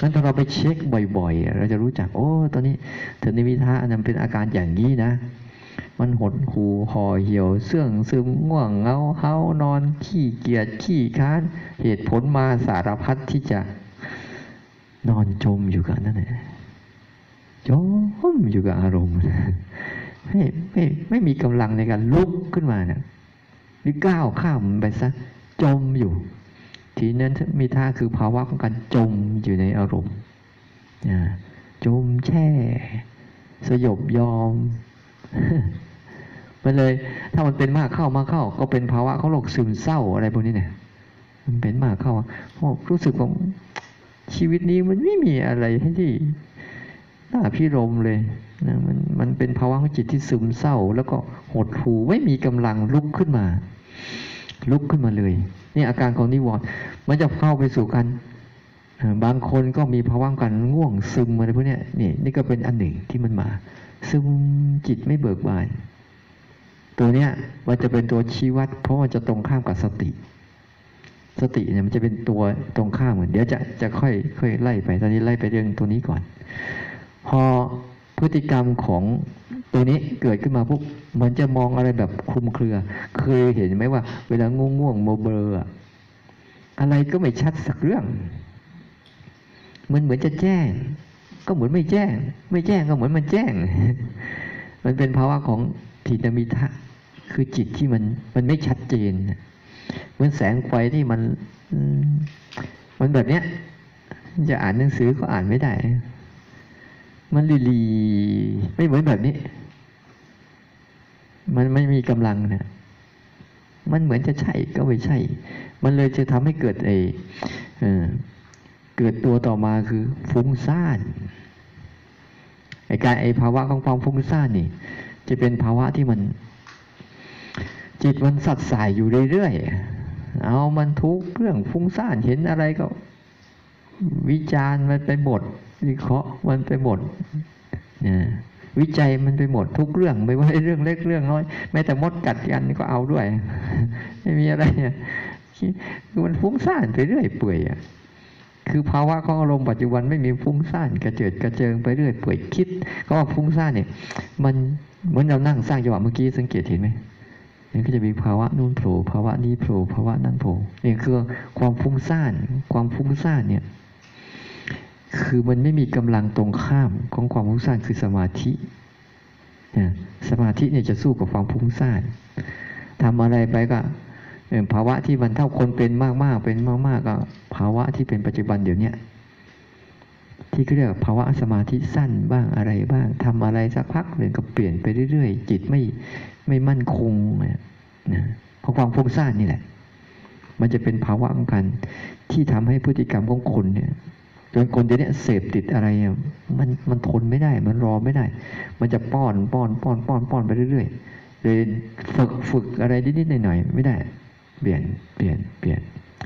นั้นถ้าเราไปเช็คบ่อยๆ เราจะรู้จัก โอ้ ตอนนี้เทนิมิทะนั้นเป็นอาการอย่างนี้นะ มันหดหูห่อเหี่ยว เสื่องซึมง่วงเงาเฮานอน ขี้เกียจ ขี้ค้าน เหตุผลมาสารพัดที่จะนอนจมอยู่กันนั่นแหละจมอยู่กับอารมณ์ไม่ไม่ไม่มีกำลังในการลุกขึ้นมาเนี่ยหรือก้าวข้ามไปซะ จมอยู่ ทีนั้นมีท่าคือภาวะของการจมอยู่ในอารมณ์จมแช่ สยบยอมมันเลย ถ้ามันเป็นมากเข้ามากเข้า ก็เป็นภาวะเขาโรคซึมเศร้าอะไรพวกนี้เนี่ยมันเป็นมากเข้าเพราะรู้สึกว่าชีวิตนี้มันไม่มีอะไรให้ที่น่าพิรมเลยนะมันมันเป็นภาวะของจิตที่ซึมเศร้า แล้วก็หดหูไม่มีกำลังลุกขึ้นมา ลุกขึ้นมาเลยนี่อาการของนิวรณ์มันจะเข้าไปสู่กันบางคนก็มีภาวะการง่วงซึมอะไรพวกนี้นี่นี่ก็เป็นอันหนึ่งที่มันมา ซึมจิตไม่เบิกบาน ตัวเนี้ยมันจะเป็นตัวชี้วัด เพราะมันจะตรงข้ามกับสติ สติเนี่ยมันจะเป็นตัวตรงข้ามเหมือนเดี๋ยวจะจะค่อยค่อยไล่ไปตอนนี้ไล่ไปเรื่องตัวนี้ก่อน พอ พฤติกรรมของตัวนี้เกิดขึ้นมาปุ๊บมันจะมองอะไรแบบคลุมเครือ เคยเห็นไหมว่า เวลาง่วงง่วงโมเบลออะอะไรก็ไม่ชัดสักเรื่อง มันเหมือนจะแจ้ง ก็เหมือนไม่แจ้ง ไม่แจ้งก็เหมือนมันแจ้ง มันเป็นภาวะของทิฏฐมิทะคือจิตที่มันมันไม่ชัดเจนเหมือนแสงไฟที่มันมันแบบเนี้ย จะอ่านหนังสือก็อ่านไม่ได้ มันลีลีไม่เหมือนแบบนี้ มันไม่มีกำลังนะมันเหมือนจะใช่ก็ไม่ใช่ มันเลยจะทำให้เกิดไอเออเกิดตัวต่อมาคือฟุ้งซ่านไอการไอภาวะของความฟุ้งซ่านนี่ จะเป็นภาวะที่มัน จิตมันสัดสายอยู่เรื่อยๆเอามันทุกเรื่องฟุ้งซ่านเห็นอะไรก็ วิจารณ์มันไปหมด วิเคราะห์มันไปหมดวิจัยมันไปหมดทุกเรื่อง ไม่ว่าเรื่องเล็กเรื่องน้อยแม้แต่มดกัดกันก็เอาด้วย ไม่มีอะไรเนี่ยมันฟุ้งซ่านไปเรื่อยเปื่อยอะคือภาวะของอารมณ์ปัจจุบันไม่มีฟุ้งซ่านกระเจิดกระเจิงไปเรื่อยเปื่อยคิดก็ว่าฟุ้งซ่านเนี่ย มันเหมือนเรานั่งสร้างจังหวะเมื่อกี้สังเกตเห็นไหมนี่ก็จะมีภาวะนู่นโผล่ภาวะนี้โผล่ภาวะนั้นโผล่นี่คือความฟุ้งซ่าน ความฟุ้งซ่านเนี่ย คือมันไม่มีกำลังตรงข้ามของความฟุ้งซ่านคือสมาธิสมาธิเนี่ยจะสู้กับความฟุ้งซ่านทำอะไรไปก็ภาวะที่มันเท่าคนเป็นมากๆเป็นมากๆก็ภาวะที่เป็นปัจจุบันเดี๋ยวนี้ที่เรียกภาวะสมาธิสั้นบ้างอะไรบ้างทำอะไรสักพักหนึ่งก็เปลี่ยนไปเรื่อยๆ จิตไม่ไม่มั่นคงนะเพราะความฟุ้งซ่านนี่แหละ มันจะเป็นภาวะของการที่ทำให้พฤติกรรมของคนเนี่ย จนคนเดี๋ยวนี้เสพติดอะไรมันมันทนไม่ได้ มันรอไม่ได้ มันจะป้อนป้อนป้อนป้อนป้อนไปเรื่อยๆเลยฝึกฝึกอะไรนิดๆหน่อยๆไม่ได้ เปลี่ยนเปลี่ยนเปลี่ยน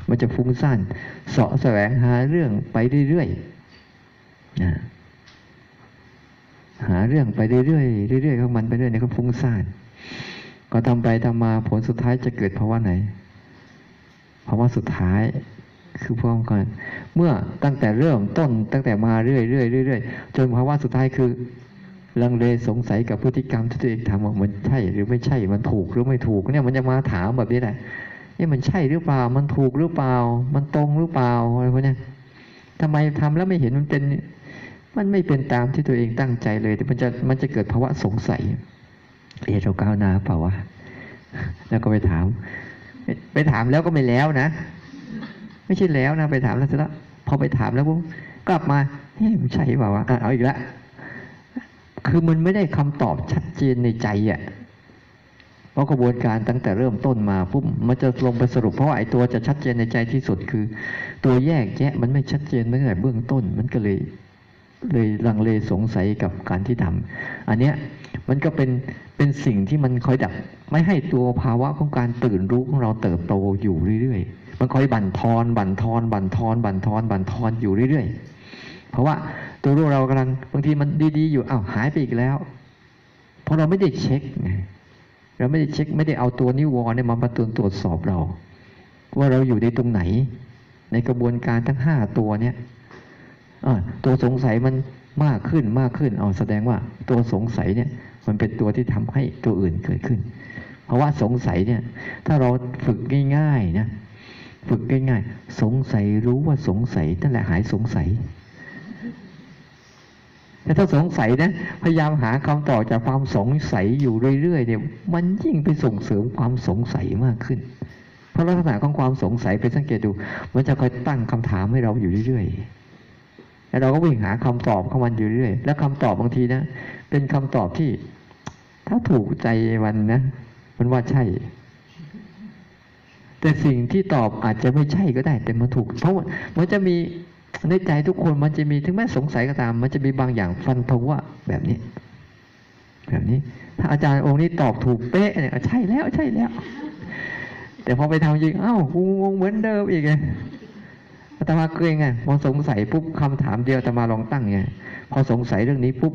มันจะฟุ้งซ่านเสาะแสวงหาเรื่องไปเรื่อยๆนะหาเรื่องไปเรื่อยๆเรื่อยๆของมันไปเรื่อยๆนี่ก็ฟุ้งซ่านก็ทำไปทำมาผลสุดท้ายจะเกิดภาวะไหนภาวะสุดท้าย คือพร้อมกัน เมื่อตั้งแต่เริ่มต้นตั้งแต่มาเรื่อยเรื่อยเรื่อยจนภาวะสุดท้ายคือลังเลสงสัยกับพฤติกรรมที่ตัวเองทำว่ามันใช่หรือไม่ใช่มันถูกหรือไม่ถูกเนี่ยมันจะมาถามแบบนี้แหละนี่มันใช่หรือเปล่า มันถูกหรือเปล่า มันตรงหรือเปล่าอะไรพวกนี้ทำไมทำแล้วไม่เห็นมันเป็น มันไม่เป็นตามที่ตัวเองตั้งใจเลย แต่มันจะมันจะเกิดภาวะสงสัยเอเราก้าวหน้าเปล่าวะแล้วก็ไปถาม ไปถามแล้วก็ไม่แล้วนะ ไม่ใช่แล้วนะไปถามแล้วเสร็จแล้วพอไปถามแล้วปุ๊บกลับมาเฮ้ยใช่เปล่าวะเอาอีกแล้วคือมันไม่ได้คำตอบชัดเจนในใจอะเพราะกระบวนการตั้งแต่เริ่มต้นมาปุ๊บมันจะลงไปสรุปเพราะไอ้ตัวจะชัดเจนในใจที่สุดคือ ตัวแยกแยะมันไม่ชัดเจนตั้งแต่เบื้องต้นมันก็เลยเลยลังเลสงสัยกับการที่ทำอันเนี้ยมันก็เป็นเป็นสิ่งที่มันคอยดัก ไม่ให้ตัวภาวะของการตื่นรู้ของเราเติบโตอยู่เรื่อยๆ มันคอยบั่นทอน บั่นทอน บั่นทอน บั่นทอน บั่นทอนอยู่เรื่อยๆ เพราะว่าตัวรู้เรากำลังบางทีมันดีๆอยู่อ้าวหายไปอีกแล้ว เพราะเราไม่ได้เช็คไงเราไม่ได้เช็คไม่ได้เอาตัวนิวรณ์เนี่ยมามาตรวจตรวจสอบเรา ว่าเราอยู่ในตรงไหน ในกระบวนการทั้งห้าตัวเนี่ยตัวสงสัยมันมากขึ้นมากขึ้นเอาแสดงว่าตัวสงสัยเนี่ย มันเป็นตัวที่ทำให้ตัวอื่นเกิดขึ้น เพราะว่าสงสัยเนี่ย ถ้าเราฝึกง่ายๆนะฝึกง่ายๆสงสัยรู้ว่าสงสัยนั่นแหละหายสงสัยแต่ถ้าสงสัยนะพยายามหาคำตอบจากความสงสัยอยู่เรื่อยๆเนี่ย มันยิ่งไปส่งเสริมความสงสัยมากขึ้น เพราะลักษณะของความสงสัยไปสังเกตดู มันจะคอยตั้งคำถามให้เราอยู่เรื่อยๆแล้วเราก็วิ่งหาคำตอบของมันอยู่เรื่อยแล้วคำตอบบางทีนะเป็นคำตอบที่ ถ้าถูกใจมันนะ มันว่าใช่ แต่สิ่งที่ตอบอาจจะไม่ใช่ก็ได้ แต่มันถูก เพราะมันจะมีในใจทุกคนมันจะมีถึงแม้สงสัยก็ตาม มันจะมีบางอย่างฟันธงว่าแบบนี้ แบบนี้ ถ้าอาจารย์องค์นี้ตอบถูกเป๊ะเนี่ยใช่แล้วใช่แล้ว แต่พอไปทำจริงอ้าวกูงงเหมือนเดิมอีกไงอาตมาเกรงไงพอสงสัยปุ๊บคำถามเดียวอาตมาลองตั้งไงพอสงสัยเรื่องนี้ปุ๊บ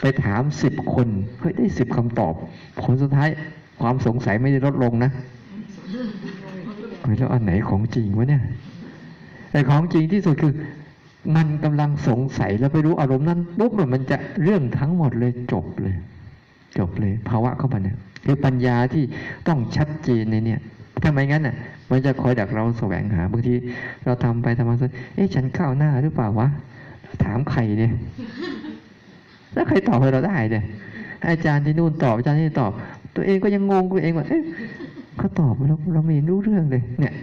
ไปถามสิบคนเฮ้ยได้สิบคำตอบผลสุดท้าย ความสงสัยไม่ได้ลดลงนะแล้วอันไหนของจริงวะเนี่ยแต่ของจริงที่สุดคือ มันกำลังสงสัยแล้วไปรู้อารมณ์นั้นปุ๊บมันจะเรื่องทั้งหมดเลยจบเลย จบเลย ภาวะเข้ามาเนี่ยคือปัญญาที่ต้องชัดเจนในเนี่ยถ้าไม่งั้นอะ มันจะคอยดักเราแสวงหาบางทีเราทำไปทำมาเอ๊ะฉันเข้าหน้าหรือเปล่าวะถามใครเนี่ยแล้วใครตอบให้เราได้เนี่ยอาจารย์ที่นู่นตอบอาจารย์ที่ตอบ ตัวเองก็ยังงงตัวเองว่าเอ๊ะเขาตอบเราเราไม่รู้เรื่องเลย เนี่ย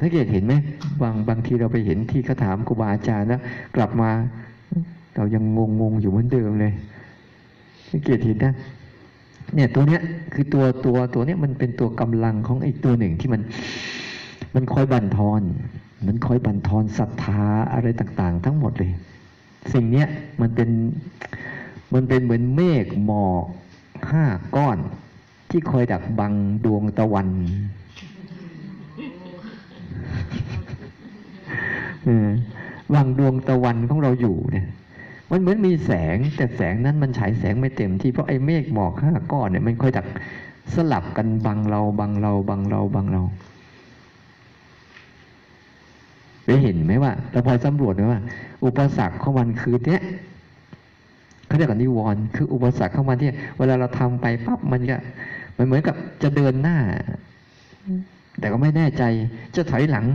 สังเกตเห็นไหมบางบางทีเราไปเห็นที่เขาถามครูบาอาจารย์แล้วกลับมา เรายังงงงอยู่เหมือนเดิมเลยสังเกตเห็นนะเนี่ยตัวเนี้ยคือตัวตัวตัวเนี้ยมันเป็นตัวกำลังของอีกตัวหนึ่งที่มัน มันคอยบั่นทอน มันคอยบั่นทอนศรัทธาอะไรต่าง ๆ ทั้งหมดเลย สิ่งเนี้ยมันเป็นมันเป็นเหมือนเมฆหมอกห้าก้อน ที่คอยดักบังดวงตะวันบังดวงตะวันของเราอยู่เนี่ยมันเหมือนมีแสงแต่แสงนั้นมันฉายแสงไม่เต็มที่เพราะไอ้เมฆหมอกห้าก้อนเนี่ยมันค่อยดักสลับกันบังเราบังเราบังเราบังเราไปเห็นไหมว่าเราพอสำรวจไหมว่า อุปสรรคของมันคือเนี้ยเขาเรียกว่านิวรณ์คืออุปสรรคของมันที่เวลาเราทำไปปั๊บมันก็ มันเหมือนกับจะเดินหน้า แต่ก็ไม่แน่ใจ จะถอยหลัง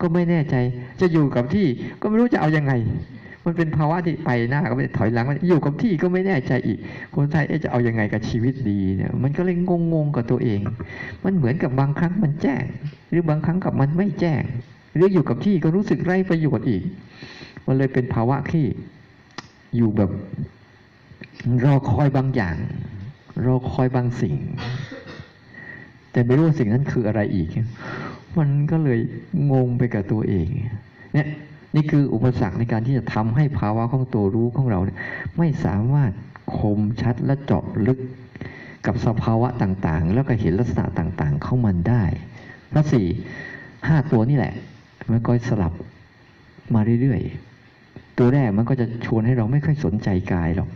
ก็ไม่แน่ใจ จะอยู่กับที่ก็ไม่รู้จะเอายังไง มันเป็นภาวะที่ไปหน้าก็ไม่ถอยหลังอยู่กับที่ก็ไม่แน่ใจอีก คนไทยจะเอายังไงกับชีวิตดีเนี่ย มันก็เลยงงงกับตัวเอง มันเหมือนกับบางครั้งมันแจ้ง หรือบางครั้งกับมันไม่แจ้ง หรืออยู่กับที่ก็รู้สึกไร้ประโยชน์อีก มันเลยเป็นภาวะที่อยู่แบบรอคอยบางอย่าง เรอคอยบางสิ่ง แต่ไม่รู้สิ่งนั้นคืออะไรอีก มันก็เลยงงไปกับตัวเอง เนี่ยนี่คืออุปสรรคในการที่จะทำให้ภาวะของตัวรู้ของเราเนี่ยไม่สามารถคมชัดและเจาะลึกกับสภาวะต่างๆ แล้วก็เห็นลักษณะต่างๆเข้ามันได้พระสี่ห้าตัวนี่แหละ มันก็สลับมาเรื่อยๆ ตัวแรกมันก็จะชวนให้เราไม่ค่อยสนใจกายหรอก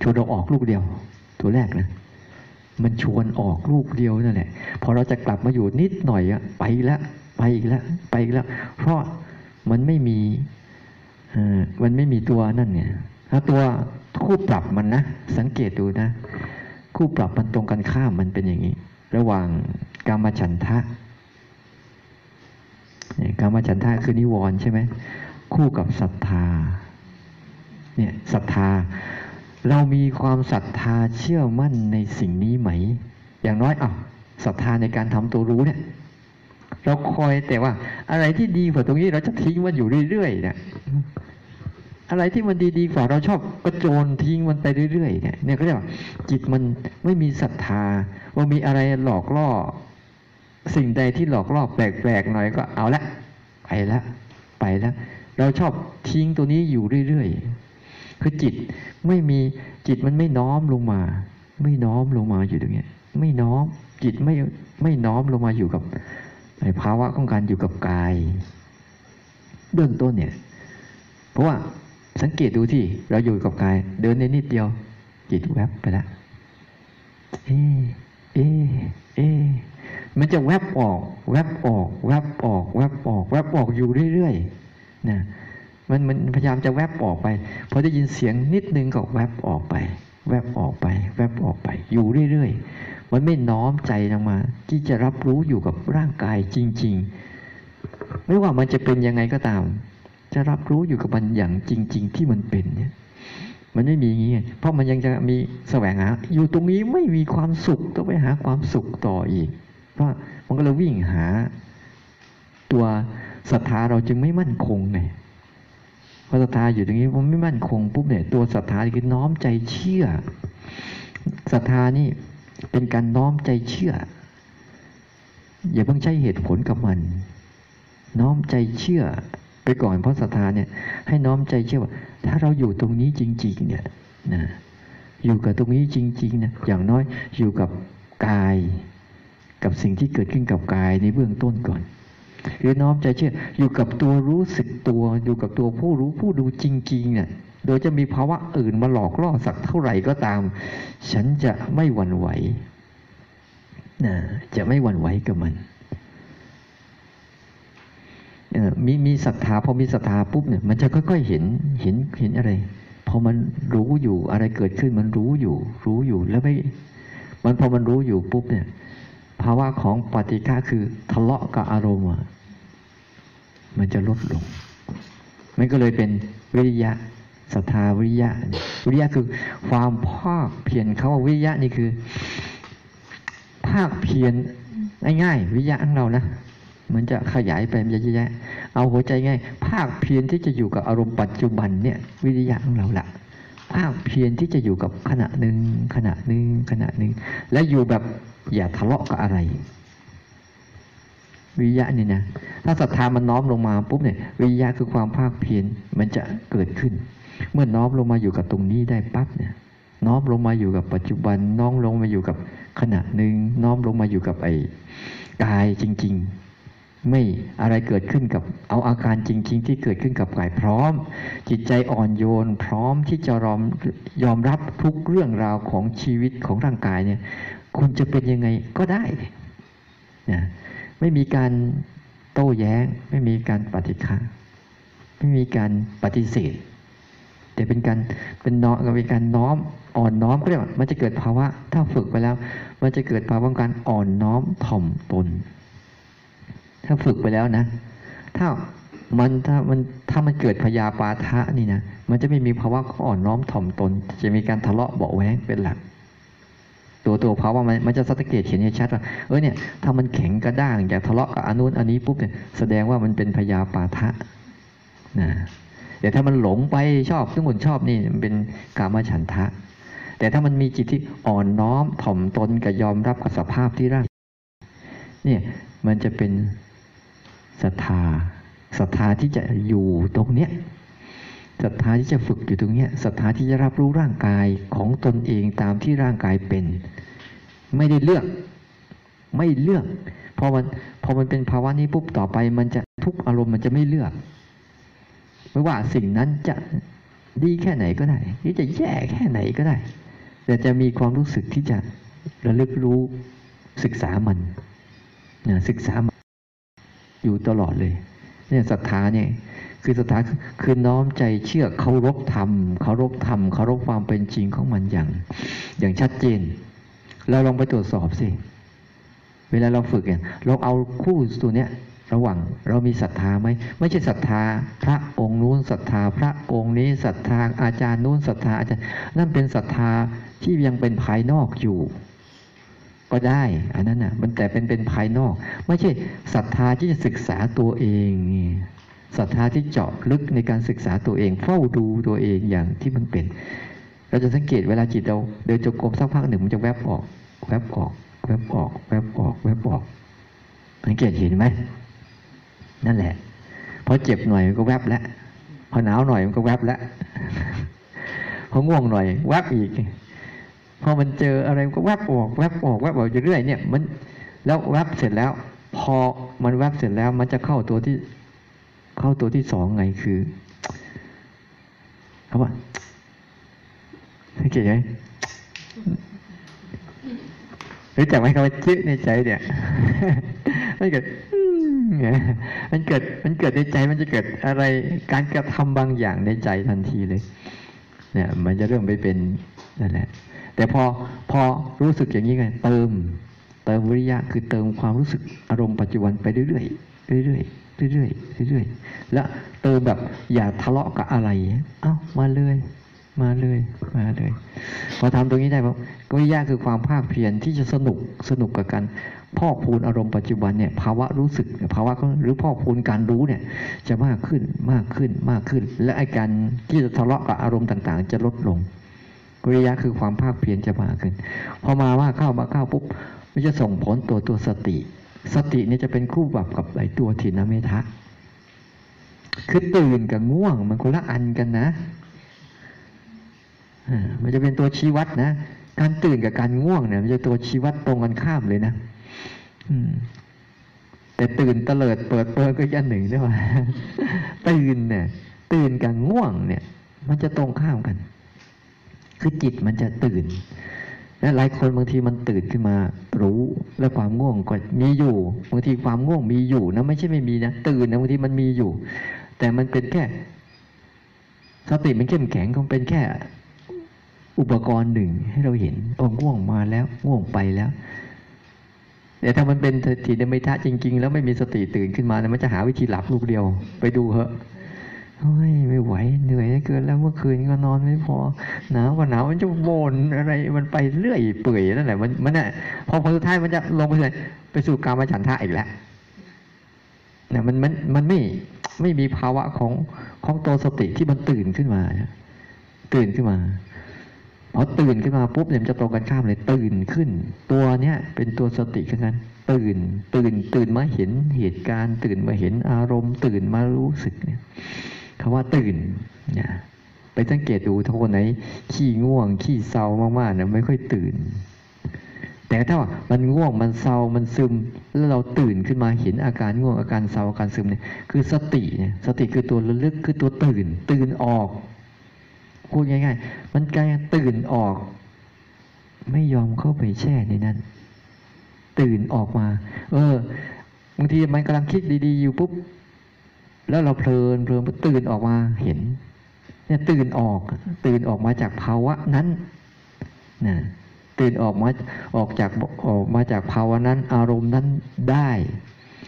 ชวนเราออกลูกเดียว ตัวแรกนะมันชวนออกลูกเดียวนั่นแหละพอเราจะกลับมาอยู่นิดหน่อยอะไปแล้วไปอีกแล้วไปอีกแล้วเพราะมันไม่มีมันไม่มีตัวนั่นเนี่ยถ้าตัวคู่ปรับมันนะ สังเกตดูนะ คู่ปรับมันตรงกันข้ามมันเป็นอย่างนี้ ระหว่างกามฉันทะกามฉันทะคือนิวรณ์ใช่ไหมคู่กับศรัทธาเนี่ยศรัทธา เรามีความศรัทธาเชื่อมั่นในสิ่งนี้ไหม อย่างน้อยอะศรัทธาในการทำตัวรู้เนี่ยเราคอยแต่ว่า อะไรที่ดีกว่าตรงนี้เราจะทิ้งมันอยู่เรื่อยๆเนี่ยอะไรที่มันดีๆกว่าเราชอบกระโจนทิ้งมันไปเรื่อยๆเนี่ยเนี่ยก็เรียกว่าจิตมันไม่มีศรัทธา ว่ามีอะไรหลอกล่อ สิ่งใดที่หลอกล่อแปลกๆหน่อยก็เอาละไปละไปล้วเราชอบทิ้งตัวนี้อยู่เรื่อยๆ คือจิตไม่มีจิตมันไม่น้อมลงมา ไม่น้อมลงมาอยู่ตรงนี้ไม่น้อมจิตไม่ไม่น้อมลงมาอยู่กับในภาวะของการอยู่กับกาย เบื้องต้นเนี่ย เพราะว่าสังเกตดูที่เราอยู่กับกาย เดินในนิดเดียว จิตแวบไปแล้วเอเอเอมันจะแวบออก แวบออก แวบออก แวบออก แวบออกอยู่เรื่อยๆนะ มันมันพยายามจะแวบออกไปพอได้ยินเสียงนิดนึงก็แวบออกไป แวบออกไป แวบออกไป อยู่เรื่อยๆ มันไม่น้อมใจลงมา ที่จะรับรู้อยู่กับร่างกายจริง ๆ ไม่ว่ามันจะเป็นยังไงก็ตาม จะรับรู้อยู่กับมันอย่างจริง ๆ ที่มันเป็นเนี่ยมันไม่มีอย่างนี้เพราะมันยังจะมีแสวงหา อยู่ตรงนี้ไม่มีความสุขต้องไปหาความสุขต่ออีก เพราะมันก็เลยวิ่งหา ตัวศรัทธาเราจึงไม่มั่นคงไง พอศรัทธาอยู่ตรงนี้มันไม่มั่นคงปุ๊บเนี่ยตัวศรัทธาคือน้อมใจเชื่อศรัทธานี่เป็นการน้อมใจเชื่อ อย่าเพิ่งใช้เหตุผลกับมัน น้อมใจเชื่อ ไปก่อนเพราะศรัทธาเนี่ย ให้น้อมใจเชื่อว่า ถ้าเราอยู่ตรงนี้จริง ๆ เนี่ยนะอยู่กับตรงนี้จริงๆนะอย่างน้อยอยู่กับกาย กับสิ่งที่เกิดขึ้นกับกายในเบื้องต้นก่อน หรือน้อมใจเชื่ออยู่กับตัวรู้สึกตัว อยู่กับตัวผู้รู้ผู้ดูจริงๆเนี่ยโดยจะมีภาวะอื่นมาหลอกล่อสักเท่าไหร่ก็ตาม ฉันจะไม่หวั่นไหวนะจะไม่หวั่นไหวกับมันมีมีศรัทธาพอมีศรัทธาปุ๊บเนี่ยมันจะค่อยๆเห็นเห็นเห็นอะไรพอมันรู้อยู่อะไรเกิดขึ้นมันรู้อยู่ รู้อยู่แล้วไม่มันพอมันรู้อยู่ปุ๊บเนี่ยภาวะของปฏิฆาคือทะเลาะกับอารมณ์ มันจะลดลง มันก็เลยเป็นวิริยะศรัทธาวิริยะ วิริยะคือความภาคเพียรเขาวิริยะนี่คือภาคเพียรง่ายๆวิริยะของเรานะมันจะขยายไปมันจะแยะเอาหัวใจง่าย ภาคเพียรที่จะอยู่กับอารมณ์ปัจจุบันเนี่ยวิริยะของเราละภาคเพียรที่จะอยู่กับขณะหนึ่งขณะหนึ่งขณะหนึ่งและอยู่แบบอย่าทะเลาะกับอะไร วิยะเนี่ยนะถ้าศรัทธามันน้อมลงมาปุ๊บเนี่ยวิยะคือความภาคเพียรมันจะเกิดขึ้น เมื่อน้อมลงมาอยู่กับตรงนี้ได้ปั๊บเนี่ยน้อมลงมาอยู่กับปัจจุบันน้อมลงมาอยู่กับขณะหนึ่งน้อมลงมาอยู่กับไอ้กายจริง ๆ ไม่อะไรเกิดขึ้นกับเอาอาการจริง ๆ ที่เกิดขึ้นกับกายพร้อม จิตใจอ่อนโยน พร้อมที่จะยอมยอมรับทุกเรื่องราวของชีวิตของร่างกายเนี่ย คุณจะเป็นยังไงก็ได้นะ ไม่มีการโต้แย้ง ไม่มีการปฏิฆาไม่มีการปฏิเสธ แต่เป็นการเป็นน้อมเป็นการน้อมอ่อนน้อมก็เรียกว่ามันจะเกิดภาวะ ถ้าฝึกไปแล้ว มันจะเกิดภาวะการอ่อนน้อมถ่อมตน ถ้าฝึกไปแล้วนะ ถ้ามันถ้ามันถ้ามันเกิดพยาปาทะนี่นะมันจะไม่มีภาวะอ่อนน้อมถ่อมตน จะมีการทะเลาะเบาแหวงเป็นหลัก ตัวตัวภาวะมันมันจะสังเกตเห็นชัดว่าเออเนี่ยถ้ามันแข็งกระด้างอยากทะเลาะกับอนุนอันนี้ปุ๊บเนี่ยแสดงว่ามันเป็นพยาปาทะนะแต่ถ้ามันหลงไปชอบทุกคนชอบนี่มันเป็นกามฉันทะ แต่ถ้ามันมีจิตที่อ่อนน้อมถ่อมตนกับยอมรับกับสภาพที่ร่างเนี่ยมันจะเป็นศรัทธาศรัทธาที่จะอยู่ตรงเนี้ย ศรัทธาที่จะฝึกอยู่ตรงนี้ศรัทธาที่จะรับรู้ร่างกายของตนเองตามที่ร่างกายเป็น ไม่ได้เลือก ไม่เลือกพอมันพอมันเป็นภาวะนี้ปุ๊บต่อไป มันจะทุกอารมณ์มันจะไม่เลือก ไม่ว่าสิ่งนั้นจะดีแค่ไหนก็ได้หรือจะแย่แค่ไหนก็ได้ แต่จะมีความรู้สึกที่จะระลึกรู้ศึกษามันนะศึกษามันอยู่ตลอดเลย เนี่ยศรัทธาเนี่ย คือศรัทธาคือน้อมใจเชื่อเคารพธรรมเคารพธรรมเคารพความเป็นจริงของมันอย่าง อย่างชัดเจน เราลองไปตรวจสอบสิเวลาเราฝึกเนี่ยเราเอาคู่ตัวเนี้ยระหว่างเรามีศรัทธาไหมไม่ใช่ศรัทธาพระองค์นู้นศรัทธาพระองค์นี้ศรัทธาอาจารย์นู้นศรัทธาอาจารย์นั่นเป็นศรัทธาที่ยังเป็นภายนอกอยู่ ก็ได้อันนั้นน่ะมันแต่เป็นเป็นภายนอก ไม่ใช่ศรัทธาที่จะศึกษาตัวเอง ศรัทธาที่เจาะลึกในการศึกษาตัวเอง เฝ้าดูตัวเองอย่างที่มันเป็น เราจะสังเกตเวลาจิตเราเดินจงกรมสักพักหนึ่งมันจะแวบออก แวบออก แวบออก แวบออก แวบออก สังเกตเห็นไหมนั่นแหละพอเจ็บหน่อยมันก็แวบแล้วพอหนาวหน่อยมันก็แวบแล้วพอง่วงหน่อย แวบอีกพอมันเจออะไรก็แวบออกแวบออกแวบออกเรื่อยเนี่ย มันแล้วแวบเสร็จแล้ว พอมันแวบเสร็จแล้วมันจะเข้าตัวที่ เข้าตัวที่สองไงคือเขาว่าเกตไหมรู้จักไหมคำว่าจิ้ในใจเนี่ยไม่เกิดมันเกิดมันเกิดในใจมันจะเกิดอะไรการกระทำบางอย่างในใจทันทีเลย เนี่ย มันจะเริ่มไปเป็นนั่นแหละ แต่พอพอรู้สึกอย่างนี้ไงเติม เติมวิริยะคือเติมความรู้สึกอารมณ์ปัจจุบันไปเรื่อยๆเรื่อยๆ เรื่อยๆเรื่อยๆแล้วเติมแบบอย่าทะเลาะกับอะไร เอ้ามาเลย มาเลย มาเลย พอทำตรงนี้ได้ปั๊บวิริยะคือความภาคเพียรที่จะสนุกสนุกกับการพอกพูนอารมณ์ปัจจุบันเนี่ยภาวะรู้สึกภาวะหรือพอกพูนการรู้เนี่ยจะมากขึ้นมากขึ้นมากขึ้น และไอการที่จะทะเลาะกับอารมณ์ต่างๆ จะลดลงวิริยะคือความภาคเพียรจะมากขึ้น พอมาว่าเข้ามาเข้าปุ๊บมันจะส่งผลตัวตัวสติ สตินี่จะเป็นคู่แบบกับไอตัวถินเมทะ คือตื่นกับง่วงมันคนละอันกันนะมันจะเป็นตัวชี้วัดนะ การตื่นกับการง่วงเนี่ย มันจะตัวชี้วัดตรงกันข้ามเลยนะแต่ตื่นเตลิดเปิดเปิดก็ยันหนึ่งได้ว่าตื่นเนี่ย ตื่นกับง่วงเนี่ย มันจะตรงข้ามกัน คือจิตมันจะตื่น และหลายคนบางทีมันตื่นขึ้นมา รู้แล้วความง่วงก็มีอยู่บางทีความง่วงมีอยู่นะไม่ใช่ไม่มีนะตื่นนะบางทีมันมีอยู่ แต่มันเป็นแค่สติมันเข้มแข็งคงเป็นแค่อุปกรณ์หนึ่งให้เราเห็นโอ้ง่วงมาแล้วง่วงไปแล้วแต่ถ้ามันเป็นถีนมิทะจริง ๆ แล้วไม่มีสติตื่นขึ้นมาเนี่ยมันจะหาวิธีหลับลูกเดียว ไปดูเหอะ เฮ้ยไม่ไหวเหนื่อยเกินแล้วเมื่อคืนก็นอนไม่พอหนาวก็หนาวมันจะโวนอะไรมันไปเรื่อยเปื่อยนั่นแหละมันมันเนี่ยพอพอสุดท้ายมันจะลงไปเลยไปสู่การมาฉันทะอีกแล้วเนี่ยมันมันมันไม่ไม่มีภาวะของของตัวสติที่มันตื่นขึ้นมาตื่นขึ้นมาพอตื่นขึ้นมาปุ๊บเนี่ยมันจะตรงกันข้ามเลยตื่นขึ้น ตัวเนี้ยเป็นตัวสติขึ้นนั้นตื่นตื่นตื่นมาเห็นเหตุการณ์ ตื่นมาเห็นอารมณ์ ตื่นมารู้สึกเนี่ย คำว่าตื่นเนี่ยไปสังเกตดูถ้าคนไหน ขี้ง่วง ขี้เศร้ามากๆเนี่ยไม่ค่อยตื่น แต่ถ้าว่ามันง่วงมันเศร้ามันซึม แล้วเราตื่นขึ้นมาเห็นอาการง่วงอาการเศร้าอาการซึมเนี่ยคือสติเนี่ยสติคือตัวระลึกคือตัวตื่น ตื่นออกพูดง่ายๆ มันกลายตื่นออก ไม่ยอมเข้าไปแช่ในนั้น ตื่นออกมา เออบางทีมันกำลังคิดดีๆอยู่ปุ๊บ แล้วเราเพลินเพลินตื่นออกมาเห็น เนี่ยตื่นออก ตื่นออกมาจากภาวะนั้นนะตื่นออกมาออกจากออกมาจากภาวะนั้น อารมณ์นั้นได้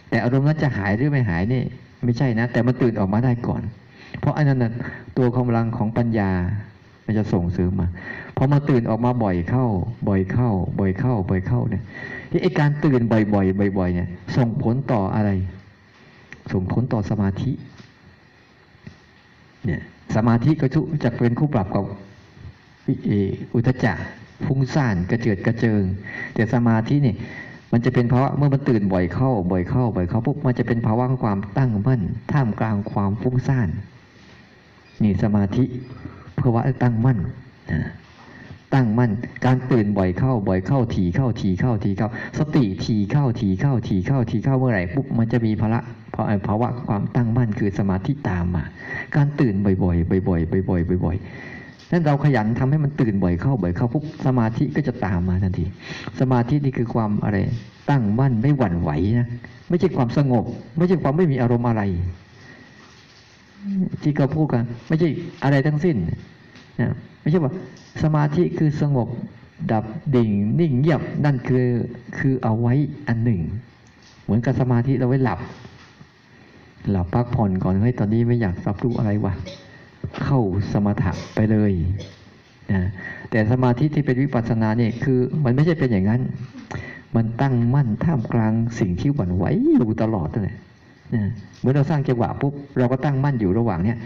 แต่อารมณ์นั้นจะหายหรือไม่หายนี่ ไม่ใช่นะ แต่มันตื่นออกมาได้ก่อน เพราะอันนั้นนะตัวกำลังของปัญญา มันจะส่งเสริมมาพอมาตื่นออกมาบ่อยเข้า บ่อยเข้า บ่อยเข้า บ่อยเข้าเนี่ยไอการตื่นบ่อยๆบ่อยๆเนี่ย ส่งผลต่ออะไร ส่งผลต่อสมาธิ เนี่ยสมาธิก็จะเป็นคู่ปรับกับอุทจักฟุ้งซ่านกระเจิดกระเจิง แต่สมาธินี่มันจะเป็นภาวะเมื่อมันตื่นบ่อยเข้า บ่อยเข้าบ่อยเข้าปุ๊บมันจะเป็นภาวะของความตั้งมั่นท่ามกลางความฟุ้งซ่านนี่สมาธิภาวะตั้งมั่นตั้งมั่นการตื่นบ่อยเข้า บ่อยเข้าทีเข้าทีเข้าทีเข้า สติทีเข้าทีเข้าทีเข้าทีเข้าเมื่อไหร่ปุ๊บมันจะมีพละ ภาวะภาวะความตั้งมั่นคือสมาธิตามมา การตื่นบ่อยๆ บ่อยๆ บ่อยๆ บ่อยๆนั้นเราขยันทำให้มันตื่นบ่อยเข้าบ่อยเข้าปุ๊บสมาธิก็จะตามมาทันที สมาธินี่คือความอะไรตั้งมั่นไม่หวั่นไหวนะไม่ใช่ความสงบ ไม่ใช่ความไม่มีอารมณ์อะไร ที่เขาพูดกัน ไม่ใช่อะไรทั้งสิ้นนะไม่ใช่ว่าสมาธิคือสงบดับดิ่งนิ่งเงียบนั่นคือคือเอาไว้อันหนึ่ง เหมือนกับสมาธิเราไว้หลับ หลับพักผ่อนก่อนเฮ้ยตอนนี้ไม่อยากรับรู้อะไรวะเข้าสมถะไปเลยนะแต่สมาธิที่เป็นวิปัสสนาเนี่ยคือ มันไม่ใช่เป็นอย่างนั้น มันตั้งมั่นท่ามกลางสิ่งที่หวั่นไหวอยู่ตลอดเลยนะเมื่อเราสร้างจังหวะปุ๊บเราก็ตั้งมั่นอยู่ระหว่างเนี้ย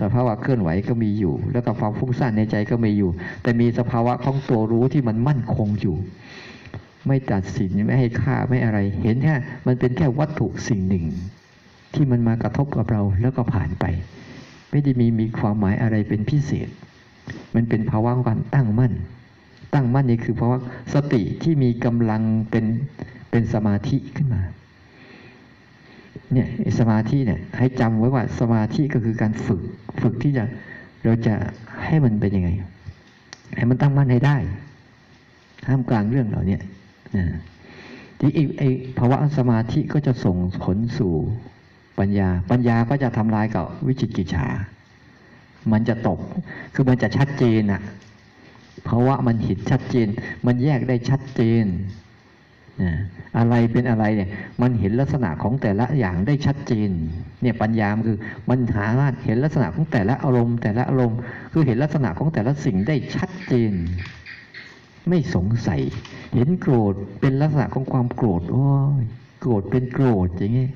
สภาวะเคลื่อนไหวก็มีอยู่ แล้วก็ความฟุ้งซ่านในใจก็มีอยู่ แต่มีสภาวะของตัวรู้ที่มันมั่นคงอยู่ ไม่ตัดสินไม่ให้ค่าไม่อะไร เห็นแค่มันเป็นแค่วัตถุสิ่งหนึ่ง ที่มันมากระทบกับเราแล้วก็ผ่านไป ไม่ได้มีมีความหมายอะไรเป็นพิเศษ มันเป็นภาวะการตั้งมั่น ตั้งมั่นนี่คือเพราะว่าสติที่มีกำลังเป็นเป็นสมาธิขึ้นมาเนี่ยสมาธิเนี่ยให้จำไว้ว่าสมาธิก็คือการฝึกฝึกที่จะเราจะให้มันเป็นยังไง ให้มันตั้งมั่นให้ได้ห้ามกลางเรื่องเหล่านี้นะที่ไอภาวะสมาธิก็จะส่งผลสู่ ปัญญา ปัญญาก็จะทำลายกับวิจิกิจฉา มันจะตก คือมันจะชัดเจนอะเพราะว่ามันเห็นชัดเจน มันแยกได้ชัดเจนนะอะไรเป็นอะไรเนี่ย มันเห็นลักษณะของแต่ละอย่างได้ชัดเจน เนี่ยปัญญาคือมันหาเห็นลักษณะของแต่ละอารมณ์ แต่ละอารมณ์ คือเห็นลักษณะของแต่ละสิ่งได้ชัดเจน ไม่สงสัย เห็นโกรธเป็นลักษณะของความโกรธ โอ้ย โกรธเป็นโกรธอย่างนี้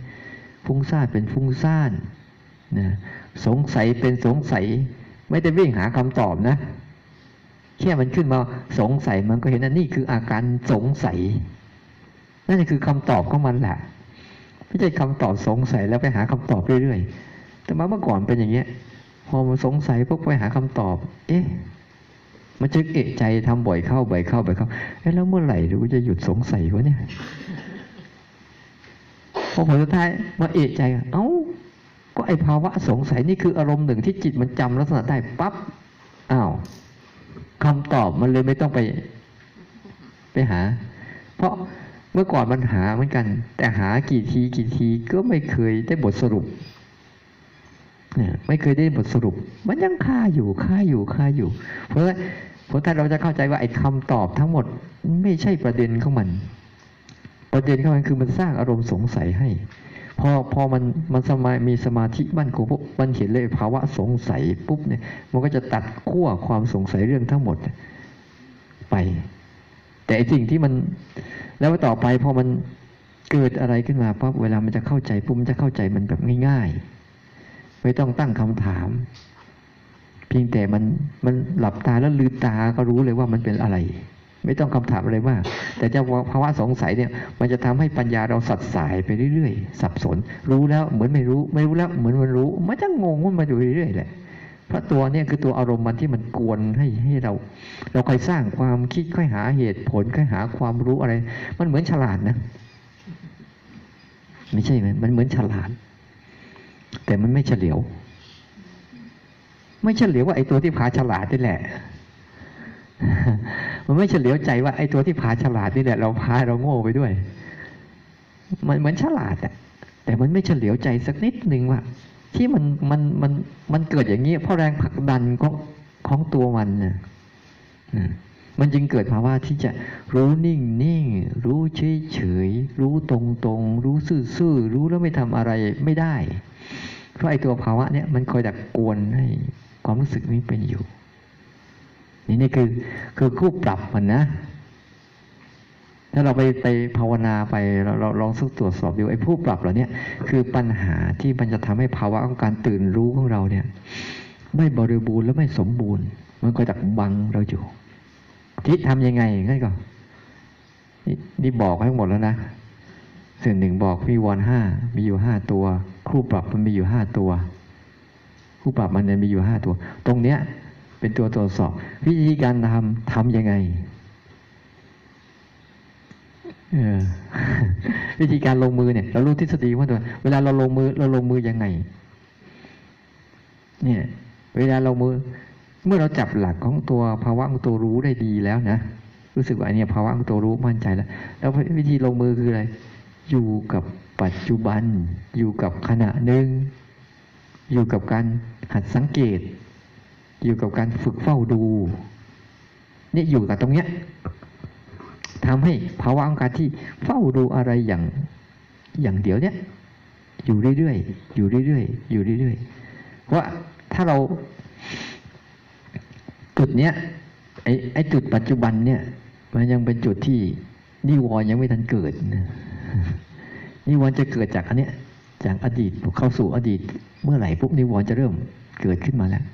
ฟุ้งซ่านเป็นฟุ้งซ่านนะสงสัยเป็นสงสัย ไม่ได้วิ่งหาคำตอบนะ แค่มันขึ้นมาสงสัยมันก็เห็นว่านี่คืออาการสงสัย นั่นคือคำตอบของมันแหละไม่ใช่คำตอบสงสัยแล้วไปหาคำตอบเรื่อยๆ แต่มาเมื่อก่อนเป็นอย่างเงี้ย พอมันสงสัยพวกไปหาคำตอบ เอ๊ะมันจะเอะใจทำบ่อยเข้าบ่อยเข้าบ่อยเข้า เอ๊ะแล้วเมื่อไหร่รู้จะหยุดสงสัยวะเนี่ย พอผลสุดท้ายมาเอะใจเอ้าก็ไอภาวะสงสัยนี่คืออารมณ์หนึ่งที่จิตมันจำลักษณะได้ปั๊บอ้าวคำตอบมันเลยไม่ต้องไป ไปหา เพราะเมื่อก่อนมันหาเหมือนกัน แต่หากี่ทีกี่ทีก็ไม่เคยได้บทสรุปเนี่ยไม่เคยได้บทสรุป มันยังค่าอยู่ค่าอยู่ค่าอยู่ เพราะเพราะถ้าเราจะเข้าใจว่าไอ้คำตอบทั้งหมดไม่ใช่ประเด็นของมัน ประเด็นของมันคือมันสร้างอารมณ์สงสัยให้ พอพอมันมันสมามีสมาธิมั่นคงปุ๊บมันเห็นเลยภาวะสงสัยปุ๊บเนี่ยมันก็จะตัดขั้วความสงสัยเรื่องทั้งหมดไป แต่สิ่งที่มันแล้วต่อไปพอมันเกิดอะไรขึ้นมาปั๊บเวลามันจะเข้าใจปุ๊บมันจะเข้าใจมันแบบง่าย ๆ ไม่ต้องตั้งคำถาม เพียงแต่มันมันหลับตาแล้วลืมตาก็รู้เลยว่ามันเป็นอะไร ไม่ต้องคำถามอะไรมาก แต่จะภาวะสงสัยเนี่ย มันจะทำให้ปัญญาเราสัดสายไปเรื่อยๆ สับสน รู้แล้วเหมือนไม่รู้ ไม่รู้แล้วเหมือนมันรู้ มันจะงงว่ามันอยู่เรื่อยๆแหละเพราะตัวเนี่ยคือตัวอารมณ์มันที่มันกวนให้ให้เรา เราค่อยสร้างความคิดค่อยหาเหตุผลค่อยหาความรู้อะไร มันเหมือนฉลาดนะ ไม่ใช่ไหมมันเหมือนฉลาด แต่มันไม่เฉลียว ไม่เฉลียวว่าไอ้ตัวที่พาฉลาดนี่แหละ มันไม่เฉลียวใจว่าไอ้ตัวที่พาฉลาดนี่แหละเราพาเราโง่ไปด้วย มันเหมือนฉลาดอะแต่มันไม่เฉลียวใจสักนิดหนึ่งว่า ที่มันมันมันมันเกิดอย่างนี้เพราะแรงผลักดันของของตัวมันน่ะมันจึงเกิดภาวะที่จะรู้นิ่งนิ่งรู้เฉยเฉยรู้ตรงตรงรู้ซื่อซื่อรู้แล้วไม่ทำอะไรไม่ได้ เพราะไอ้ตัวภาวะเนี่ยมันคอยดักกวนให้ความรู้สึกนี้เป็นอยู่ นี่นี่คือคือคู่ปรับมันนะ ถ้าเราไปไปภาวนาไปเราเราลองสักตรวจสอบดูไอ้ผู้ปรับเหล่านี้คือปัญหาที่มันจะทำให้ภาวะของการตื่นรู้ของเราเนี่ย ไม่บริบูรณ์และไม่สมบูรณ์ มันก็ดักบังเราอยู่ที่ทำยังไงงั้นก็นี่นี่บอกให้หมดแล้วนะส่วนหนึ่งบอกมีวอนห้ามีอยู่ห้าตัวครูปรับมันมีอยู่ห้าตัวครูปรับมันเนี่ยมีอยู่ห้าตัว ตรงเนี้ย เป็นตัวตรวจสอบ วิธีการทำทำยังไงเออวิธีการลงมือเนี่ย เรารู้ทฤษฎีว่าตัวเวลาเราลงมือ เราลงมือยังไง เนี่ย เวลาเรามือ เมื่อเราจับหลักของตัวภาวะของตัวรู้ได้ดีแล้วนะรู้สึกว่าอันเนี้ยภาวะของตัวรู้มั่นใจแล้ว แล้ววิธีลงมือคืออะไร อยู่กับปัจจุบัน อยู่กับขณะหนึ่งอยู่กับการหัดสังเกต อยู่กับการฝึกเฝ้าดูนี่อยู่กับตรงเนี้ยทำให้ภาวะของการที่เฝ้าดูอะไรอย่างอย่างเดียวเนี้ยอยู่เรื่อยๆอยู่เรื่อยๆอยู่เรื่อยๆเพราถ้าเราจุดเนี้ยไอ้ไอ้จุดปัจจุบันเนี่ย มันยังเป็นจุดที่นิวรณ์ยังไม่ทันเกิดนะนิวรณ์จะเกิดจากอันเนี้ยจากอดีตเข้าสู่อดีต เมื่อไหร่ปุ๊บนิวรณ์จะเริ่มเกิดขึ้นมาแล้ว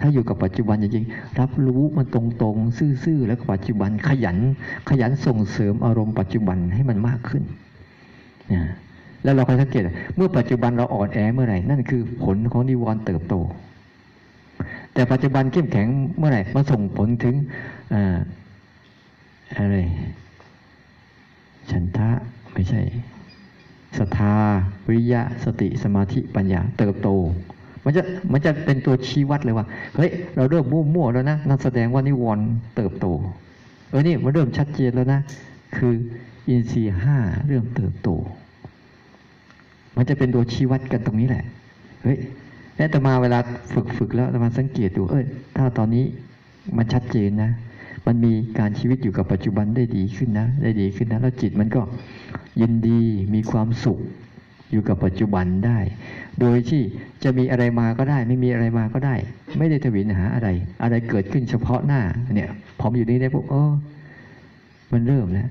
ถ้าอยู่กับปัจจุบันจริงๆ รับรู้มันตรงๆ ซื่อๆ แล้วปัจจุบันขยัน ขยันส่งเสริมอารมณ์ปัจจุบันให้มันมากขึ้นนะแล้วเราคอยสังเกต เมื่อปัจจุบันเราอ่อนแอเมื่อไหร่ นั่นคือผลของนิวรณ์เติบโต แต่ปัจจุบันเข้มแข็งเมื่อไหร่มันส่งผลถึงอะไร ฉันทะไม่ใช่ศรัทธาวิริยะสติสมาธิปัญญาเติบโต มันจะมันจะเป็นตัวชี้วัดเลยว่าเฮ้ยเราเริ่มมั่วๆแล้วนะนั่นแสดงว่านิวรณ์เติบโตเออนี่มันเริ่มชัดเจนแล้วนะคืออินทรีย์ห้าเริ่มเติบโต มันจะเป็นตัวชี้วัดกันตรงนี้แหละเฮ้ยแล้วแต่มาเวลาฝึกฝึกแล้วมาสังเกตดูเอ้ยถ้าตอนนี้มันชัดเจนนะมันมีการชีวิตอยู่กับปัจจุบันได้ดีขึ้นนะ ได้ดีขึ้นนะ แล้วจิตมันก็ยินดีมีความสุข อยู่กับปัจจุบันได้ โดยที่จะมีอะไรมาก็ได้ ไม่มีอะไรมาก็ได้ ไม่ได้ทวินหาอะไร อะไรเกิดขึ้นเฉพาะหน้าเนี่ยพอมอยู่นี่ได้ปุ๊บเออมันเริ่มแล้ว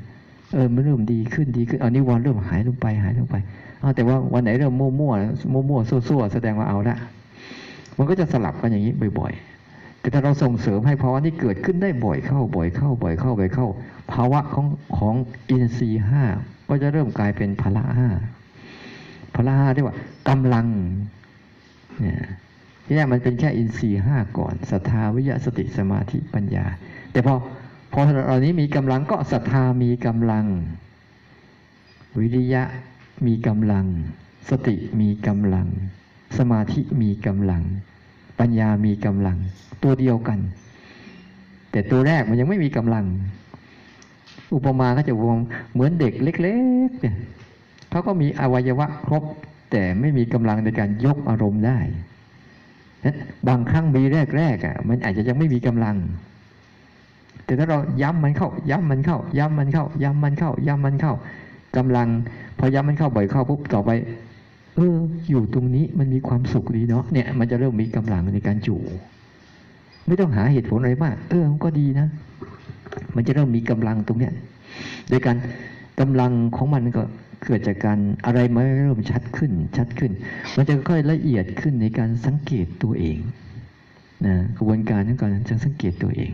เออมันเริ่มดีขึ้นดีขึ้นเอานิวรณ์เริ่มหายลงไปหายลงไปเอาแต่ว่าวันไหนเริ่มมั่วมั่วมั่วมั่วซั่วๆแสดงว่าเอาละมันก็จะสลับกันอย่างนี้บ่อยๆ แต่ถ้าเราส่งเสริมให้ภาวะที่เกิดขึ้นได้บ่อยเข้า บ่อยเข้า บ่อยเข้าบ่อยเข้า ภาวะของของอินทรีย์ห้าก็จะเริ่มกลายเป็นพละห้า พละเรียกว่ากำลังเนี่ยที่แรกมันเป็นแค่อินทรีย์ห้าก่อนศรัทธาวิยะสติสมาธิปัญญา แต่พอพอเรานี้มีกำลังก็ศรัทธามีกำลัง วิริยะมีกำลัง สติมีกำลัง สมาธิมีกำลัง ปัญญามีกำลัง ตัวเดียวกัน แต่ตัวแรกมันยังไม่มีกำลัง อุปมาก็จะวงเหมือนเด็กเล็ก ๆ เนี่ย เขาก็มีอวัยวะครบ แต่ไม่มีกำลังในการยกอารมณ์ได้บางครั้งมีแรกๆอะ มันอาจจะยังไม่มีกำลัง แต่ถ้าเราย้ำมันเข้า ย้ำมันเข้า ย้ำมันเข้า ย้ำมันเข้า ย้ำมันเข้ากำลัง พอย้ำมันเข้าบ่อยเข้าปุ๊บต่อไปเอออยู่ตรงนี้มันมีความสุขดีเนาะเนี่ย มันจะเริ่มมีกำลังในการจู่ไม่ต้องหาเหตุผลอะไรมากเออมันก็ดีนะ มันจะเริ่มมีกำลังตรงเนี้ยโดยการกำลังของมันก็ เกิดจากการอะไรมันเริ่มชัดขึ้นชัดขึ้น มันจะค่อยละเอียดขึ้นในการสังเกตตัวเองนะกระบวนการในการจะสังเกตตัวเอง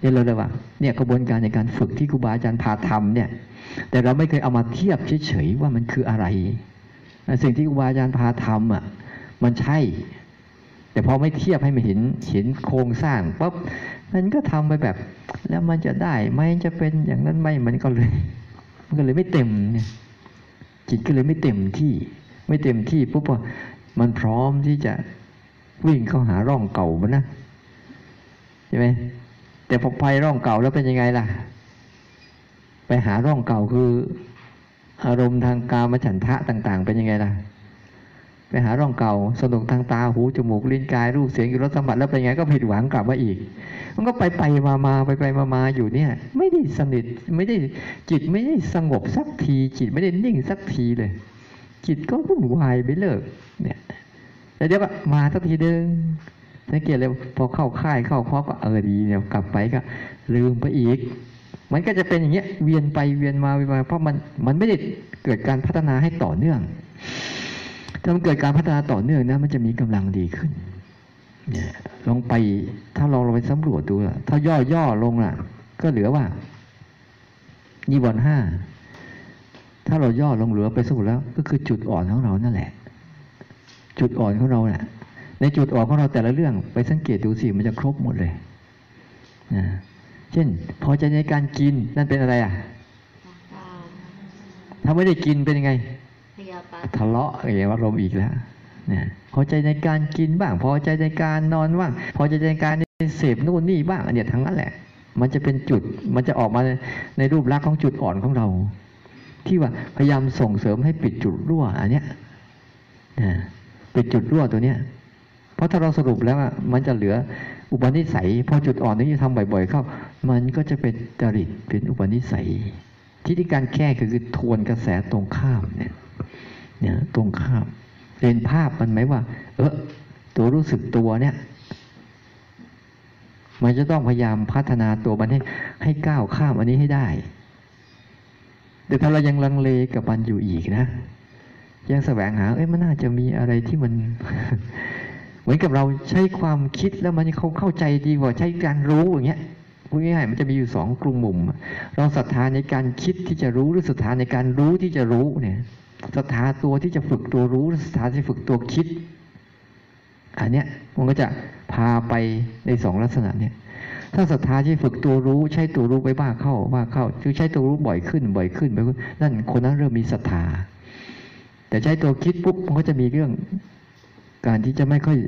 เนี่ยเราเลยว่าเนี่ยกระบวนการในการฝึกที่ครูบาอาจารย์พาทำเนี่ย แต่เราไม่เคยเอามาเทียบเฉยๆว่ามันคืออะไรสิ่งที่ครูบาอาจารย์พาทำอะมันใช่ แต่พอไม่เทียบให้มันเห็นเห็นโครงสร้างปั๊บมันก็ทำไปแบบ แล้วมันจะได้ไหมจะเป็นอย่างนั้นไหมมันก็เลย มันก็เลยไม่เต็มเนี่ย จิตก็เลยไม่เต็มที่ ไม่เต็มที่ปุ๊บมันพร้อมที่จะวิ่งเข้าหาร่องเก่ามันนะใช่ไหมแต่พอไปร่องเก่าแล้วเป็นยังไงล่ะ ไปหาร่องเก่าคือ อารมณ์ทางกามฉันทะต่าง ๆ เป็นยังไงล่ะ ไปหาร่องเก่าสนุกทางตาหูจมูกลิ้นกายรูปเสียงรสสัมผัสแล้วเป็นไงก็ผิดหวังกลับมาอีก มันก็ไปไปมามาไปไปมามาอยู่เนี่ย ไม่ได้สนิทไม่ได้จิตไม่ได้สงบสักที จิตไม่ได้นิ่งสักทีเลย จิตก็วุ่นวายไปเลิกเนี่ยแล้วเดี๋ยวก็มาสักทีเดิมสังเกตเลยพอเข้าค่ายเข้าคอก็เออดีเนี่ยกลับไปก็ลืมไปอีก มันก็จะเป็นอย่างเงี้ยเวียนไปเวียนมาเวียนมาเพราะมันมันไม่ได้เกิดการพัฒนาให้ต่อเนื่อง ถ้ามันเกิดการพัฒนาต่อเนื่องนะมันจะมีกำลังดีขึ้นเนี่ยลองไปถ้าเราลองไปสำรวจดูล่ะ ถ้าย่อย่อลงล่ะ ก็เหลือว่านิวรณ์ห้าถ้าเราย่อลงเหลือไปสรุปแล้ว ก็คือจุดอ่อนของเรานั่นแหละ จุดอ่อนของเราเนี่ยในจุดอ่อนของเราแต่ละเรื่องไปสังเกตดูสิมันจะครบหมดเลยนะเช่น พอใจในการกินนั่นเป็นอะไรอะ ถ้าไม่ได้กินเป็นยังไงพยาบา ทะเลาะเอวอารมณ์อีกแล้วนี่ยพอใจในการกินบ้าง พอใจในการนอนบ้างพอใจในการเสพนู่นนี่บ้างอันเนี้ยทั้งนั้นแหละ มันจะเป็นจุดมันจะออกมาในรูปลักษณ์ของจุดอ่อนของเรา ที่ว่าพยายามส่งเสริมให้ปิดจุดรั่วอันเนี้ยนะปิดจุดรั่วตัวเนี้ยเพราะถ้าเราสรุปแล้วอะมันจะเหลืออุปนิสัยพอจุดอ่อนนี้ทำบ่อย ๆ เข้า มันก็จะเป็นจริตเป็นอุปนิสัย ที่ที่การแก้คือคือทวนกระแสตรงข้ามเนี่ย เนี่ยตรงข้ามเรียนภาพมันไหมว่า เออตัวรู้สึกตัวเนี่ย มันจะต้องพยายามพัฒนาตัวมันให้ให้ก้าวข้ามอันนี้ให้ได้แต่ถ้าเรายังลังเลกับมันอยู่อีกนะ ยังแสวงหา เอ้ยมันน่าจะมีอะไรที่มัน เหมือนกับเราใช้ความคิดแล้วมันเขาเข้าใจดีกว่าใช้การรู้อย่างเงี้ยพูดง่ายๆมันจะมีอยู่สองกลุ่มมุม เราศรัทธาในการคิดที่จะรู้หรือศรัทธาในการรู้ที่จะรู้เนี่ย ศรัทธาตัวที่จะฝึกตัวรู้ศรัทธาที่ฝึกตัวคิด อันเนี้ยมันก็จะพาไปในสองลักษณะเนี่ยถ้าศรัทธาที่ฝึกตัวรู้ใช้ตัวรู้ไปบ้าเข้าบ้าเข้าคือใช้ตัวรู้บ่อยขึ้นบ่อยขึ้นบ่อยขึ้นนั่นคนนั้นเริ่มมีศรัทธา แต่ใช้ตัวคิดปุ๊บมันก็จะมีเรื่อง การที่จะไม่ค่อย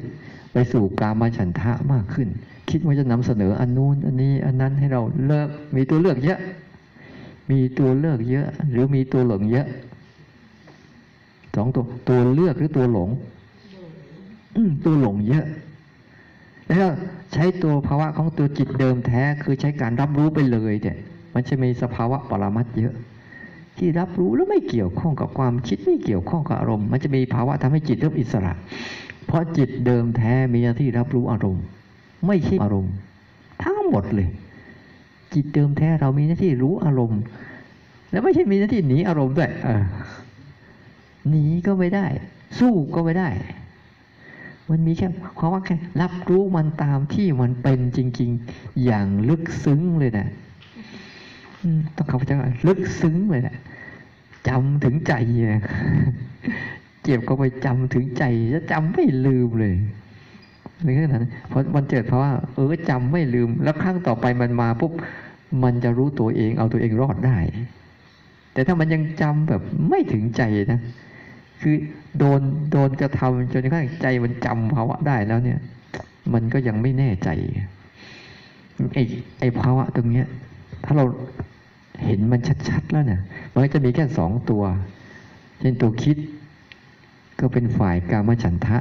ไปสู่กามาฉันทะมากขึ้น คิดว่าจะนำเสนออันนู้นอันนี้อันนั้นให้เราเลิกมีตัวเลือกเยอะ มีตัวเลือกเยอะ หรือมีตัวหลงเยอะ สองตัว ตัวเลือกหรือตัวหลง อืตัวหลงเยอะ แล้วใช้ตัวภาวะของตัวจิตเดิมแท้คือใช้การรับรู้ไปเลยเนี่ยมันจะมีสภาวะปรมัตเยอะ ที่รับรู้แล้วไม่เกี่ยวข้องกับความคิดไม่เกี่ยวข้องกับอารมณ์ มันจะมีภาวะทำให้จิตเริ่มอิสระ เพราะจิตเดิมแท้มีหน้าที่รับรู้อารมณ์ ไม่ใช่อารมณ์ ทั้งหมดเลย จิตเดิมแท้เรามีหน้าที่รู้อารมณ์ แล้วไม่ใช่มีหน้าที่หนีอารมณ์ด้วยอ หนีก็ไม่ได้ สู้ก็ไม่ได้ มันมีแค่ความว่าแค่รับรู้มันตามที่มันเป็นจริง ๆ อย่างลึกซึ้งเลยนะต้องเข้าใจว่าลึกซึ้งเลยนะจำถึงใจนะเจ็บก็ไปจำถึงใจจะจำไม่ลืมเลยในขณะนั้นพอมันเจิดเพราะว่า เออจำไม่ลืม แล้วครั้งต่อไปมันมาปุ๊บมันจะรู้ตัวเองเอาตัวเองรอดได้ แต่ถ้ามันยังจำแบบไม่ถึงใจนะ คือโดนโดนกระทำจนกระทั่งใจมันจำภาวะได้แล้วเนี่ย มันก็ยังไม่แน่ใจไอ้ไอ้ภาวะตรงเนี้ย ถ้าเราเห็นมันชัดๆแล้วเนี่ยมันก็จะมีแค่สองตัว เช่นตัวคิด ก็เป็นฝ่ายกามฉันทะ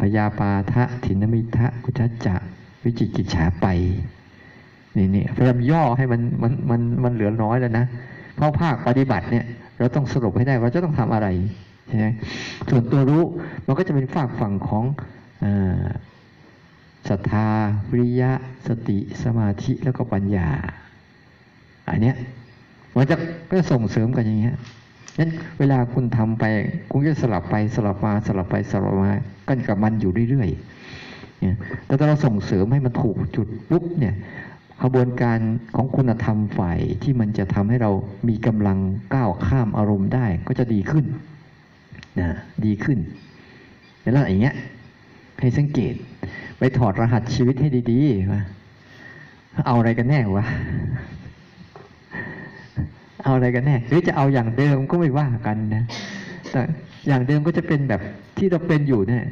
พยาปาทะถินมิทะกุจจะวิจิกิจฉาไปนี่นี่พยายามย่อให้มันมันมันมันเหลือน้อยแล้วนะเพราะภาคปฏิบัติเนี่ย เราต้องสรุปให้ได้ว่าจะต้องทำอะไร ใช่ไหมส่วนตัวรู้มันก็จะเป็นฝากฝั่งของศรัทธาวิริยะ สติสมาธิแล้วก็ปัญญา อันเนี้ยมันจะก็ส่งเสริมกันอย่างเงี้ยนั้นเวลาคุณทำไปคุณก็สลับไปสลับมาสลับไปสลับมากันกับมันอยู่เรื่อยๆเนี่ยแต่ถ้าเราส่งเสริมให้มันถูกจุดปุ๊บเนี่ยขบวนการของคุณธรรมฝ่ายที่มันจะทำให้เรามีกำลังก้าวข้ามอารมณ์ได้ก็จะดีขึ้น นะดีขึ้นแล้วอย่างเงี้ยให้สังเกต ไปถอดรหัสชีวิตให้ดีๆว่าเอาอะไรกันแน่วะเอาอะไรกันแน่หรือจะเอาอย่างเดิมก็ไม่ว่ากันนะแต่อย่างเดิมก็จะเป็นแบบที่เราเป็นอยู่เนี่ย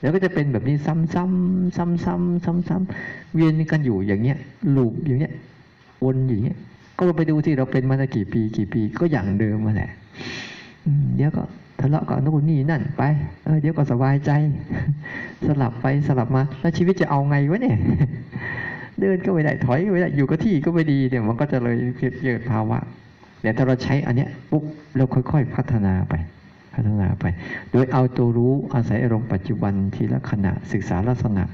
แล้วก็จะเป็นแบบนี้ซ้ำๆซ้ำๆซ้ำๆเวียนกันอยู่อย่างเงี้ยลูปอย่างเงี้ยวนอย่างเงี้ยก็ไปดูที่เราเป็นมาตั้งกี่ปีกี่ปีก็อย่างเดิมมาแหละเดี๋ยวก็ ทะเลาะกับนู่นนี่นั่นไปเออเดี๋ยวก็สบายใจ สลับไปสลับมา แล้วชีวิตจะเอาไงวะเนี่ยเดินก็ไม่ได้ถอยก็ไม่ได้อยู่กับที่ก็ไม่ดีเนี่ยมันก็จะเลยเกิดภาวะแต่ถ้าเราใช้อันเนี้ยปุ๊บเราค่อย ๆ พัฒนาไป พัฒนาไป โดยเอาตัวรู้อาศัยอารมณ์ปัจจุบันทีละขณะศึกษาลักษณะ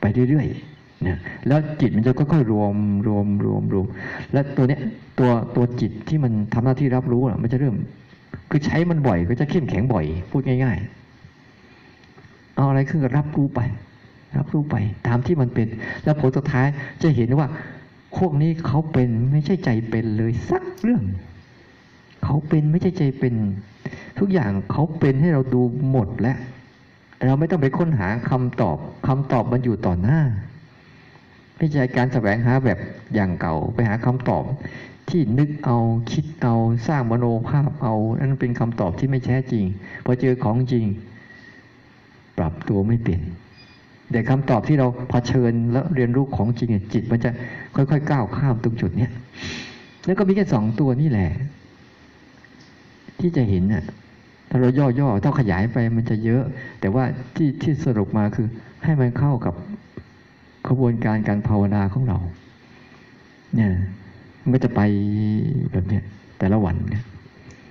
ไปเรื่อยๆนะแล้วจิตมันจะค่อยๆรวมรวมรวมรวม แล้วตัวเนี้ยตัวตัวจิตที่มันทำหน้าที่รับรู้อะมันจะเริ่ม คือใช้มันบ่อยก็จะเข้มแข็งบ่อย พูดง่าย ๆ เอาอะไรขึ้นก็รับรู้ไป รับรู้ไป ตามที่มันเป็น แล้วผลสุดท้ายจะเห็นว่าพวกนี้เขาเป็นไม่ใช่ใจเป็นเลยสักเรื่อง เขาเป็นไม่ใช่ใจเป็น ทุกอย่างเขาเป็นให้เราดูหมดแล้ว เราไม่ต้องไปค้นหาคำตอบคำตอบมันอยู่ต่อหน้าไม่ใช่การแสวงหาแบบอย่างเก่าไปหาคำตอบ ที่นึกเอาคิดเอาสร้างมโนภาพเอา นั่นเป็นคำตอบที่ไม่แท้จริงพอเจอของจริง ปรับตัวไม่เปลี่ยนแต่คำตอบที่เราเผชิญแล้วเรียนรู้ของจริงจิตมันจะค่อยๆก้าวข้ามตรงจุดเนี้ยแล้วก็มีแค่สองตัวนี่แหละ ที่จะเห็นน่ะถ้าเราย่อๆต้องขยายไปมันจะเยอะ แต่ว่าที่ที่สรุปมาคือ ให้มันเข้ากับกระบวนการการภาวนาของเรา เนี่ย มันก็จะไปแบบเนี้ยแต่ละวันเนี่ย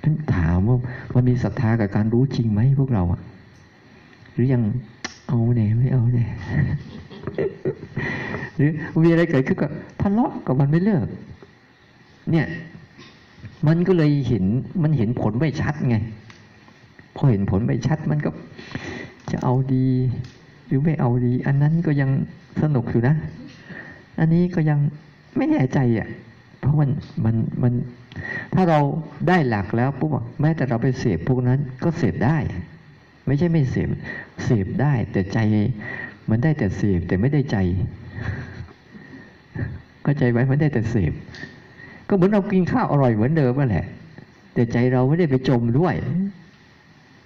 ท่านถามว่ามันมีศรัทธากับการรู้จริงไหมพวกเราอะหรือยังเอาเนี่ยไม่เอาเนี่ยหรือมีอะไรเกิดขึ้นก็ทะเลาะกับมันไม่เลิก เนี่ย มันก็เลยเห็นมันเห็นผลไม่ชัดไงพอเห็นผลไม่ชัดมันก็จะเอาดี หรือไม่เอาดี อันนั้นก็ยังสนุกอยู่นะ อันนี้ก็ยังไม่แน่ใจอะ เพราะมันมันมันถ้าเราได้หลักแล้วปุ๊บแม้แต่เราไปเสพพวกนั้นก็เสพได้ ไม่ใช่ไม่เสพเสพได้ แต่ใจมันได้แต่เสพแต่ไม่ได้ใจก็ใจไว้มันได้แต่เสพก็เหมือนเรากินข้าวอร่อยเหมือนเดิมนั่นแหละ แต่ใจเราไม่ได้ไปจมด้วย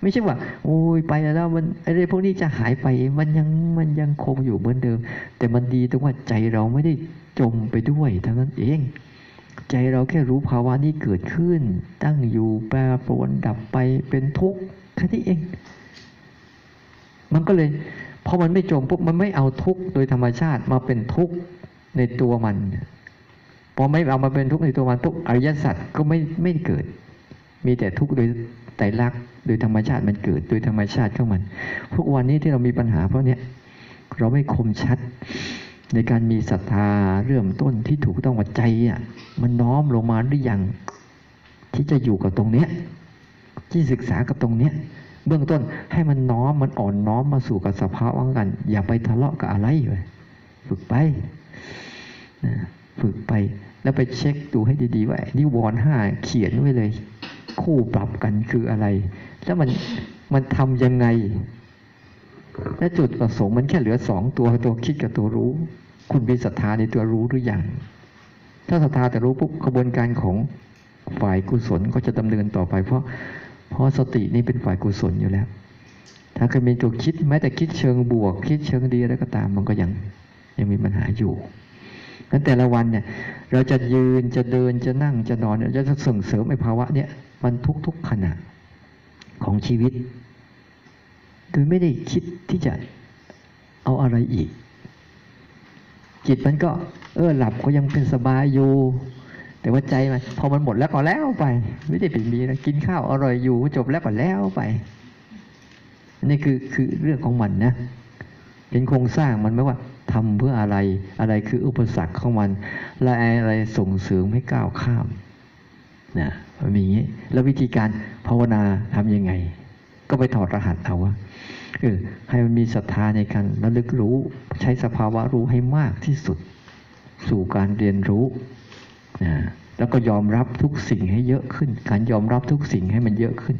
ไม่ใช่ว่า โอ้ยไปแล้วมันไอ้เรื่องพวกนี้จะหายไป มันยังมันยังคงอยู่เหมือนเดิม แต่มันดีตรงว่าใจเราไม่ได้จมไปด้วยทั้งนั้นเอง ใจเราแค่รู้ภาวะนี้เกิดขึ้น ตั้งอยู่แปรปรวนดับไปเป็นทุกข์แค่นี้เอง มันก็เลยพอมันไม่จมปุ๊บมันไม่เอาทุกข์โดยธรรมชาติมาเป็นทุกข์ในตัวมันพอไม่เอามาเป็นทุกข์ในตัวมันปุ๊บอริยสัจก็ไม่ไม่เกิด มีแต่ทุกข์โดยไตรลักษณ์โดยธรรมชาติมันเกิด โดยธรรมชาติของมันพวกวันนี้ที่เรามีปัญหาเพราะเนี้ยเราไม่คมชัด ในการมีศรัทธาเริ่มต้นที่ถูกต้องว่าใจอะมันน้อมลงมาหรือยังที่จะอยู่กับตรงเนี้ยที่ศึกษากับตรงเนี้ยเบื้องต้นให้มันน้อมมันอ่อนน้อมมาสู่กับสภาวะกัน อย่าไปทะเลาะกับอะไรเลยฝึกไปนะฝึกไปแล้วไปเช็คดูให้ดีๆว่านิวรณ์ห้าเขียนไว้เลย คู่ปรับกันคืออะไร แล้วมันมันทำยังไง และจุดประสงค์มันแค่เหลือสองตัวตัวคิดกับตัวรู้ คุณมีศรัทธาในตัวรู้หรือยังถ้าศรัทธาแต่รู้ปุ๊บกระบวนการของฝ่ายกุศลก็จะดำเนินต่อไป เพราะเพราะสตินี่เป็นฝ่ายกุศลอยู่แล้ว ถ้าเคยมีตัวคิดแม้แต่คิดเชิงบวก คิดเชิงดีแล้วก็ตามมันก็ยังยังมีปัญหาอยู่นั้นแต่ละวันเนี่ยเราจะยืนจะเดินจะนั่งจะนอนเนี่ยจะส่งเสริมไอ้ภาวะเนี่ยมันทุกๆขณะของชีวิตโดยไม่ได้คิดที่จะเอาอะไรอีก จิตมันก็ เออหลับก็ยังเป็นสบายอยู่ แต่ว่าใจมันพอมันหมดแล้วก็แล้วไป ไม่ได้เป็นมีนะกินข้าวอร่อยอยู่จบแล้วก็แล้วไปนี่คือคือเรื่องของมันนะเห็นโครงสร้างมันไหมว่าทำเพื่ออะไรอะไรคืออุปสรรคของมันและอะไรส่งเสริมให้ก้าวข้ามนะมันมีอย่างนี้แล้ววิธีการภาวนาทำยังไง ก็ไปถอดรหัสเอาว่า เออให้มันมีศรัทธาในการระลึกรู้ใช้สภาวะรู้ให้มากที่สุด สู่การเรียนรู้นะแล้วก็ยอมรับทุกสิ่งให้เยอะขึ้น การยอมรับทุกสิ่งให้มันเยอะขึ้น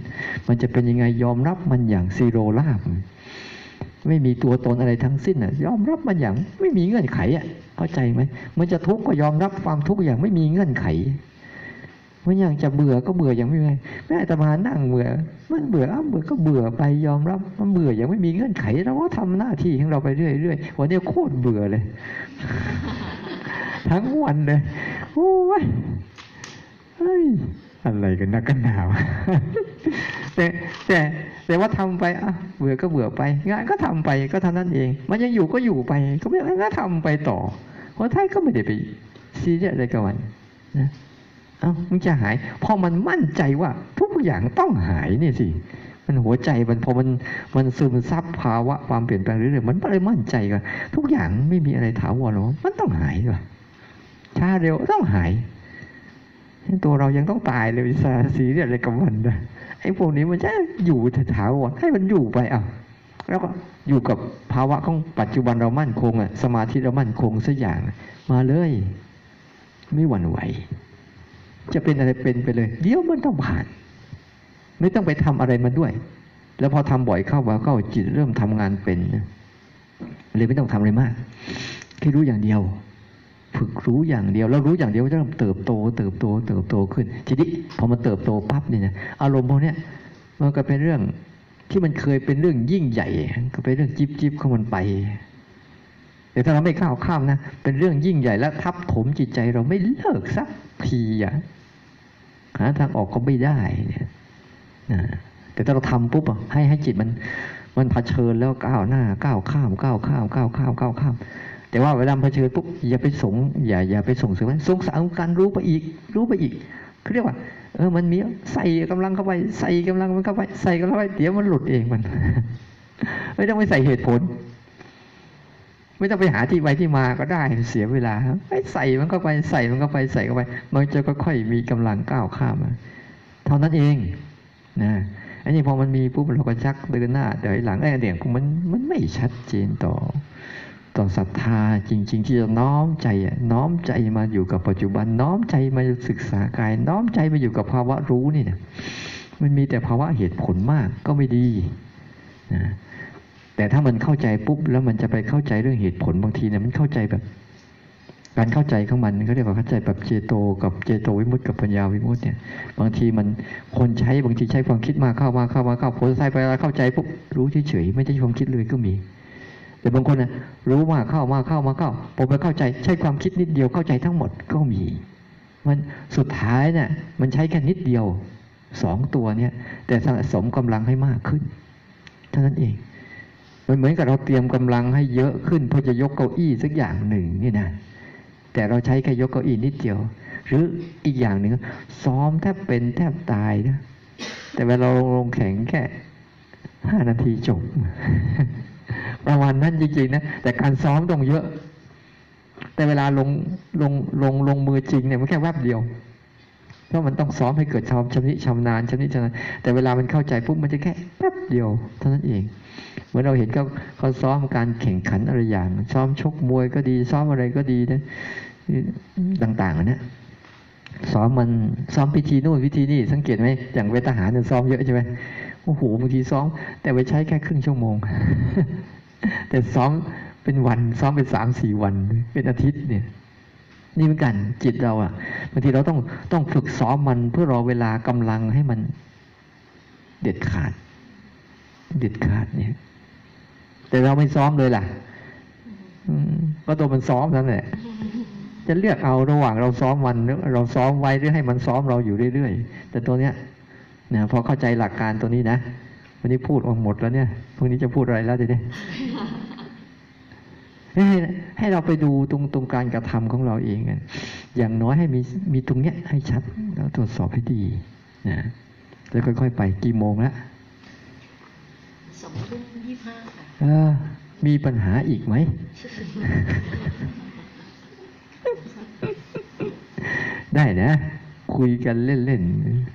มันจะเป็นยังไงยอมรับมันอย่างซีโรลาบไม่มีตัวตนอะไรทั้งสิ้นอะยอมรับมันอย่างไม่มีเงื่อนไขอะเข้าใจไหมมันจะทุกข์ก็ยอมรับความทุกข์อย่างไม่มีเงื่อนไข มันอย่างจะเบื่อก็เบื่ออย่างไม่มีแม่ตมานั่งเบื่อ มันเบื่ออ้าเบื่อก็เบื่อไปยอมรับมันเบื่ออย่างไม่มีเงื่อนไขเราก็ทำหน้าที่ของเราไปเรื่อยๆวันนี้โคตรเบื่อเลย ทั้งวันเลยโอ้ยเฮ้ยอะไรกันนักกันหนาวแต่แต่แต่ว่าทำไปอะเบื่อก็เบื่อไป งานก็ทำไปก็ท่านั้นเอง มันยังอยู่ก็อยู่ไป ก็ไม่ก็ทำไปต่อคนไทยก็ไม่ได้ไปซีเรียสอะไรกับมันนะ เอ้ามันจะหายพอมันมั่นใจว่า ทุกอย่างต้องหายนี่สิมันหัวใจมันพอมันมันซึมซับภาวะความเปลี่ยนแปลงเรื่อยๆมันก็เลยมั่นใจกันทุกอย่างไม่มีอะไรถาวรหรอกมันต้องหายว่ะช้าเร็วต้องหายตัวเรายังต้องตายเลยสาสีเรียอะไรกับมันนะไอ้พวกนี้มันจะอยู่ถาวรให้มันอยู่ไปอะแล้วก็อยู่กับภาวะของปัจจุบันเรามั่นคงอะสมาธิเรามั่นคงสักอย่างมาเลย ไม่หวั่นไหว จะเป็นอะไรเป็นไปเลย เดี๋ยวมันต้องผ่าน ไม่ต้องไปทำอะไรมันด้วย แล้วพอทำบ่อยเข้าว่าเข้าจิตเริ่มทำงานเป็นเลยไม่ต้องทำอะไรมากแค่รู้อย่างเดียว ฝึกรู้อย่างเดียว แล้วรู้อย่างเดียวจะเริ่มเติบโต เติบโต เติบโตขึ้น ทีนี้พอมันเติบโตปั๊บเนี่ยอารมณ์พวกนี้มันก็เป็นเรื่องที่มันเคยเป็นเรื่องยิ่งใหญ่ ก็เป็นเรื่องจิบจิบของมันไป แต่ถ้าเราไม่ข้าวข้ามนะ เป็นเรื่องยิ่งใหญ่แล้วทับถมจิตใจเราไม่เลิกสักทีอะหาทางออกก็ไม่ได้เนี่ยแต่ถ้าเราทำปุ๊บอะให้ให้จิตมัน มันเผชิญแล้วก้าวหน้าก้าวข้ามก้าวข้ามก้าวข้ามก้าวข้าม แต่ว่าเวลาเผชิญปุ๊บอย่าไปสงอย่าอย่าไปส่งเสริมมันส่งสารการรู้ไปอีก รู้ไปอีกเขาเรียกว่า เออมันมีใส่กำลังเข้าไป ใส่กำลังมันเข้าไปใส่กำลังเข้าไปเดี๋ยวมันหลุดเองมัน ไม่ต้องไปใส่เหตุผล ไม่ต้องไปหาที่ไปที่มาก็ได้เสียเวลาใส่มันเข้าไปใส่มันเข้าไปใส่เข้าไปมันจะค่อยๆมีกำลังก้าวข้ามมาเท่านั้นเองนะอันนี้พอมันมีปุ๊บเราก็ชักเดินหน้าเดี๋ยวหลังไอ้เดี่ยมันมันไม่ชัดเจนต่อ ต่อศรัทธาจริง ๆ ที่จะน้อมใจอะน้อมใจมาอยู่กับปัจจุบัน น้อมใจมาศึกษากาย น้อมใจมาอยู่กับภาวะรู้นี่เนี่ยมันมีแต่ภาวะเหตุผลมากก็ไม่ดีนะ แต่ถ้ามันเข้าใจปุ๊บแล้วมันจะไปเข้าใจเรื่องเหตุผลบางทีเนี่ยมันเข้าใจแบบ การเข้าใจของมันเขาเรียกว่าเข้าใจแบบเจโต กับเจโตวิมุตติกับปัญญาวิมุตติเนี่ย บางทีมันคนใช้บางทีใช้ความคิดมาเข้ามาเข้ามาเข้าผลใส่ไปแล้วเข้าใจปุ๊บรู้เฉยๆไม่ใช่ความคิดเลยก็มี แต่บางคนนะรู้มากเข้ามาเข้ามาเข้าผมไปเข้าใจใช้ความคิดนิดเดียวเข้าใจทั้งหมดก็มี มันสุดท้ายเนี่ยมันใช้แค่นิดเดียวสองตัวเนี่ยแต่สะสมกำลังให้มากขึ้นเท่านั้นเอง มันเหมือนกับเราเตรียมกำลังให้เยอะขึ้นเพื่อจะยกเก้าอี้สักอย่างหนึ่งนี่นะแต่เราใช้แค่ยกเก้าอี้นิดเดียว หรืออีกอย่างหนึ่งซ้อมแทบเป็นแทบตายนะแต่เวลาเราลงแข่งแค่ห้านาทีจบ ประมาณนั้นจริงๆนะแต่การซ้อมต้องเยอะ แต่เวลาลงลงลงลงมือจริงเนี่ยมันแค่แวบเดียว เพราะมันต้องซ้อมให้เกิดชำชำนิชำนาญชำนิชำนาญแต่เวลามันเข้าใจปุ๊บมันจะแค่แป๊บเดียวเท่านั้นเองเหมือนเราเห็นเขาเขาซ้อมการแข่งขันอะไรอย่าง ซ้อมชกมวยก็ดี ซ้อมอะไรก็ดีนะต่างๆนะซ้อมมันซ้อมพิธีนู่นพิธีนี่สังเกตไหมอย่างเวทหารเนี่ยซ้อมเยอะใช่ไหมโอ้โหบางทีซ้อม แต่ไปใช้แค่ครึ่งชั่วโมง แต่ซ้อมเป็นวันซ้อมเป็นสามสี่วัน เป็นอาทิตย์เนี่ย นี่เหมือนกันจิตเราอะบางทีเราต้องต้องฝึกซ้อมมันเพื่อรอเวลากำลังให้มันเด็ดขาด เด็ดขาดเนี่ย แต่เราไม่ซ้อมเลยล่ะก็ตัวมันซ้อมนั่นแหละจะเลือกเอาระหว่างเราซ้อมมันเราซ้อมไว้หรือให้มันซ้อมเราอยู่เรื่อยๆแต่ตัวเนี้ยนะพอเข้าใจหลักการตัวนี้นะวันนี้พูดออกหมดแล้วเนี่ยพรุ่งนี้จะพูดอะไรแล้วทีนี้ให้ ให้เราไปดูตรงตรงการกระทำของเราเองกันอย่างน้อยให้มีมีตรงเนี้ยให้ชัดแล้วตรวจสอบให้ดีนะแล้วค่อยๆไปกี่โมงแล้วสองทุ่มยี่ห้าค่ะเออมีปัญหาอีกไหมได้นะ คุยกันเล่น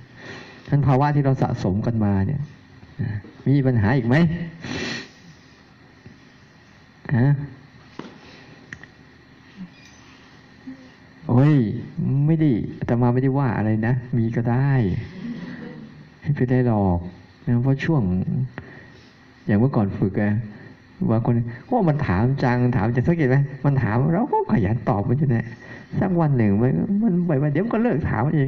ๆท่านภาวะที่เราสะสมกันมาเนี่ยนะมีปัญหาอีกไหมฮะโอ้ย ไม่ได้แต่มา ไม่ได้ว่าอะไรนะ มีก็ได้ไม่ได้หรอกนะเพราะช่วง อย่างเมื่อก่อนฝึกอะบางคนโอ้มันถามจังถามจะสังเกตไหมมันถามเราก็ขยันตอบมันอยู่นี่ยสักวันหนึ่งมันมันบ่อยๆเดี๋ยวก็เลิกถามเอง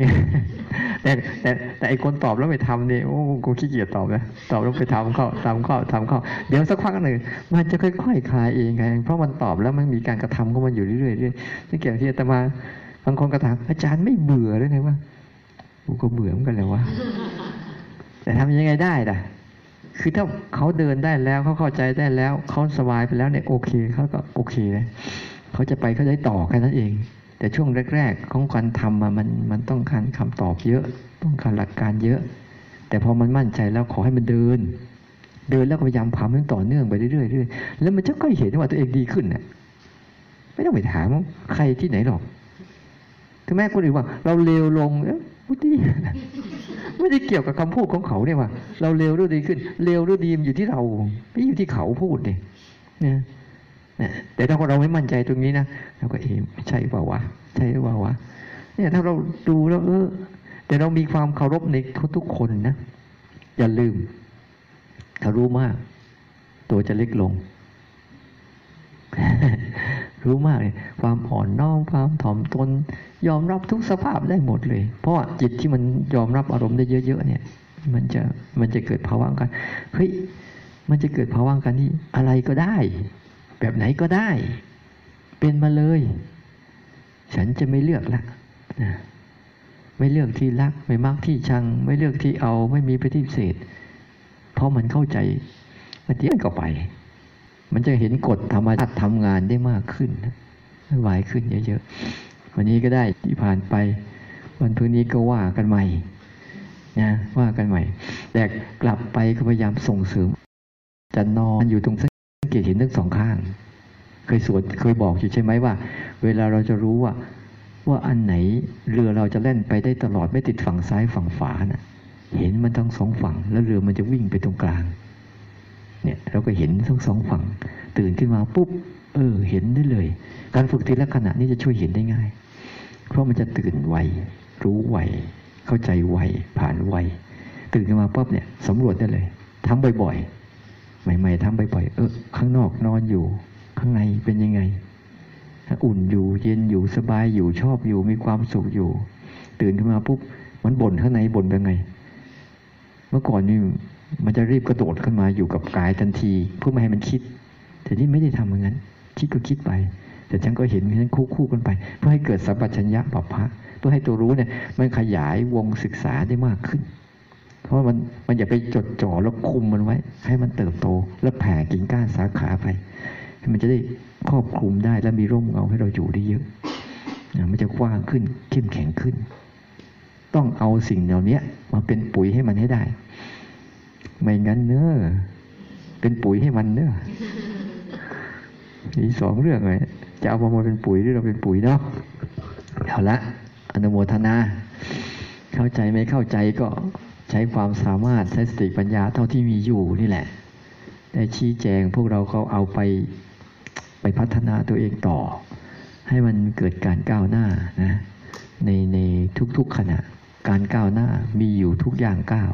แต่แต่แต่ไอคนตอบแล้วไม่ทำเนี่ยโอ้กูขี้เกียจตอบนะตอบแล้วไปทำเข้าทำเข้าทำเข้า เดี๋ยวสักพักหนึ่งมันจะค่อยๆคลายเองไงเพราะมันตอบแล้วมันมีการกระทำของมันอยู่เรื่อยๆเรื่อยๆสังเกตที่อาตมา บางคนก็ถามอาจารย์ไม่เบื่อเลยไงวะกูก็เบื่อเหมือนกันเลยวะแต่ทำยังไงได้ล่ะ คือถ้าเขาเดินได้แล้วเขาเข้าใจได้แล้วเขาสบายไปแล้วเนี่ยโอเคเขาก็โอเคเลยเขาจะไปเขาจะได้ต่อแค่นั้นเอง แต่ช่วงแรก ๆ ของการทำมามันมันต้องการคำตอบเยอะ ต้องการหลักการเยอะ แต่พอมันมั่นใจแล้วขอให้มันเดิน เดินแล้วก็พยายามทำให้มันต่อเนื่องไปเรื่อยๆเรื่อยๆแล้วมันจะก็เห็นว่าตัวเองดีขึ้นน่ะไม่ต้องไปถามใครที่ไหนหรอก ถึงแม้คนอื่นว่า เราเลวลง เอ๊ะพุทธิไม่ได้เกี่ยวกับคำพูดของเขาเนี่ยว่า เราเร็วหรือดีขึ้นเร็วหรือดีมอยู่ที่เราไม่อยู่ที่เขาพูดเนี่ยนี่ยเนี่ยแต่ถ้าเราไม่มั่นใจตรงนี้นะเราก็เอ๊ะใช่เปล่าวะใช่หรือเปล่าวะเนี่ยถ้าเราดูแล้วเออแต่เรามีความเคารพในทุกๆคนนะ อย่าลืมถ้ารู้มาก ตัวจะเล็กลง รู้มากเลย ความอ่อนน้อมความถ่อมตน ยอมรับทุกสภาพได้หมดเลย เพราะจิตที่มันยอมรับอารมณ์ได้เยอะๆเนี่ย มันจะมันจะเกิดภาวะกันเฮ้ยมันจะเกิดภาวะกันที่อะไรก็ได้ แบบไหนก็ได้ เป็นมาเลย ฉันจะไม่เลือกละนะไม่เลือกที่รัก ไม่มักที่ชัง ไม่เลือกที่เอา ไม่มีปฏิเสธเพราะมันเข้าใจมันเดี๋ยวก็ไป มันจะเห็นกฎธรรมชาติทำงานได้มากขึ้นไหวขึ้นเยอะๆ วันนี้ก็ได้ที่ผ่านไป วันพรุ่งนี้ก็ว่ากันใหม่นะว่ากันใหม่ แต่กลับไปก็พยายามส่งเสริมจะนอนอยู่ตรงสังเกตเห็นทั้งสองข้าง เคยสวดเคยบอกอยู่ใช่ไหมว่า เวลาเราจะรู้ว่า ว่าอันไหนเรือเราจะเล่นไปได้ตลอดไม่ติดฝั่งซ้ายฝั่งขวาน่ะ เห็นมันทั้งสองฝั่ง แล้วเรือมันจะวิ่งไปตรงกลาง เนี่ยเราก็เห็นทั้งสองฝั่ง ตื่นขึ้นมาปุ๊บเออเห็นได้เลย การฝึกทีละขณะนี่จะช่วยเห็นได้ง่าย เพราะมันจะตื่นไวรู้ไวเข้าใจไวผ่านไวตื่นขึ้นมาปุ๊บเนี่ยสำรวจได้เลยทำบ่อยๆ ใหม่ๆทำบ่อยๆเออข้างนอกนอนอยู่ ข้างในเป็นยังไง อุ่นอยู่เย็นอยู่สบายอยู่ชอบอยู่มีความสุขอยู่ ตื่นขึ้นมาปุ๊บมันบ่นข้างในบ่นเป็นไง เมื่อก่อนนี่ มันจะรีบกระโดดขึ้นมาอยู่กับกายทันที เพื่อไม่ให้มันคิด แต่นี่ไม่ได้ทำอย่างนั้น คิดก็คิดไป แต่ฉันก็เห็นฉันคู่คู่กันไป เพื่อให้เกิดสัมปชัญญะปัปพะเพื่อให้ตัวรู้เนี่ยมันขยายวงศึกษาได้มากขึ้น เพราะมันมันอย่าไปจดจ่อแล้วคุมมันไว้ ให้มันเติบโต แล้วแผ่กิ่งก้านสาขาไปให้มันจะได้ครอบคลุมได้และมีร่มเงาให้เราอยู่ได้เยอะนะมันจะกว้างขึ้นเข้มแข็งขึ้น ต้องเอาสิ่งเหล่านี้มาเป็นปุ๋ยให้มันให้ได้ ไม่งั้นเน้อเป็นปุ๋ยให้มันเน้อะมีสองเรื่องเลยจะเอามาเป็นปุ๋ยหรือเราเป็นปุ๋ยเนาะเอาละอนุโมทนา เข้าใจไม่เข้าใจก็ใช้ความสามารถใช้สติปัญญาเท่าที่มีอยู่นี่แหละ ได้ชี้แจงพวกเราเขาเอาไปไปพัฒนาตัวเองต่อ ให้มันเกิดการก้าวหน้านะในในทุกๆขณะ การก้าวหน้ามีอยู่ทุกอย่างก้าว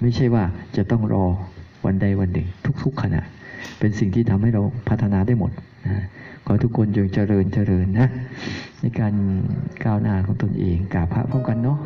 ไม่ใช่ว่าจะต้องรอวันใดวันหนึ่ง ทุกๆขณะ เป็นสิ่งที่ทำให้เราพัฒนาได้หมดนะขอทุกคนจงเจริญเจริญนะในการก้าวหน้าของตนเองกราบพระพร้อมกันเนาะ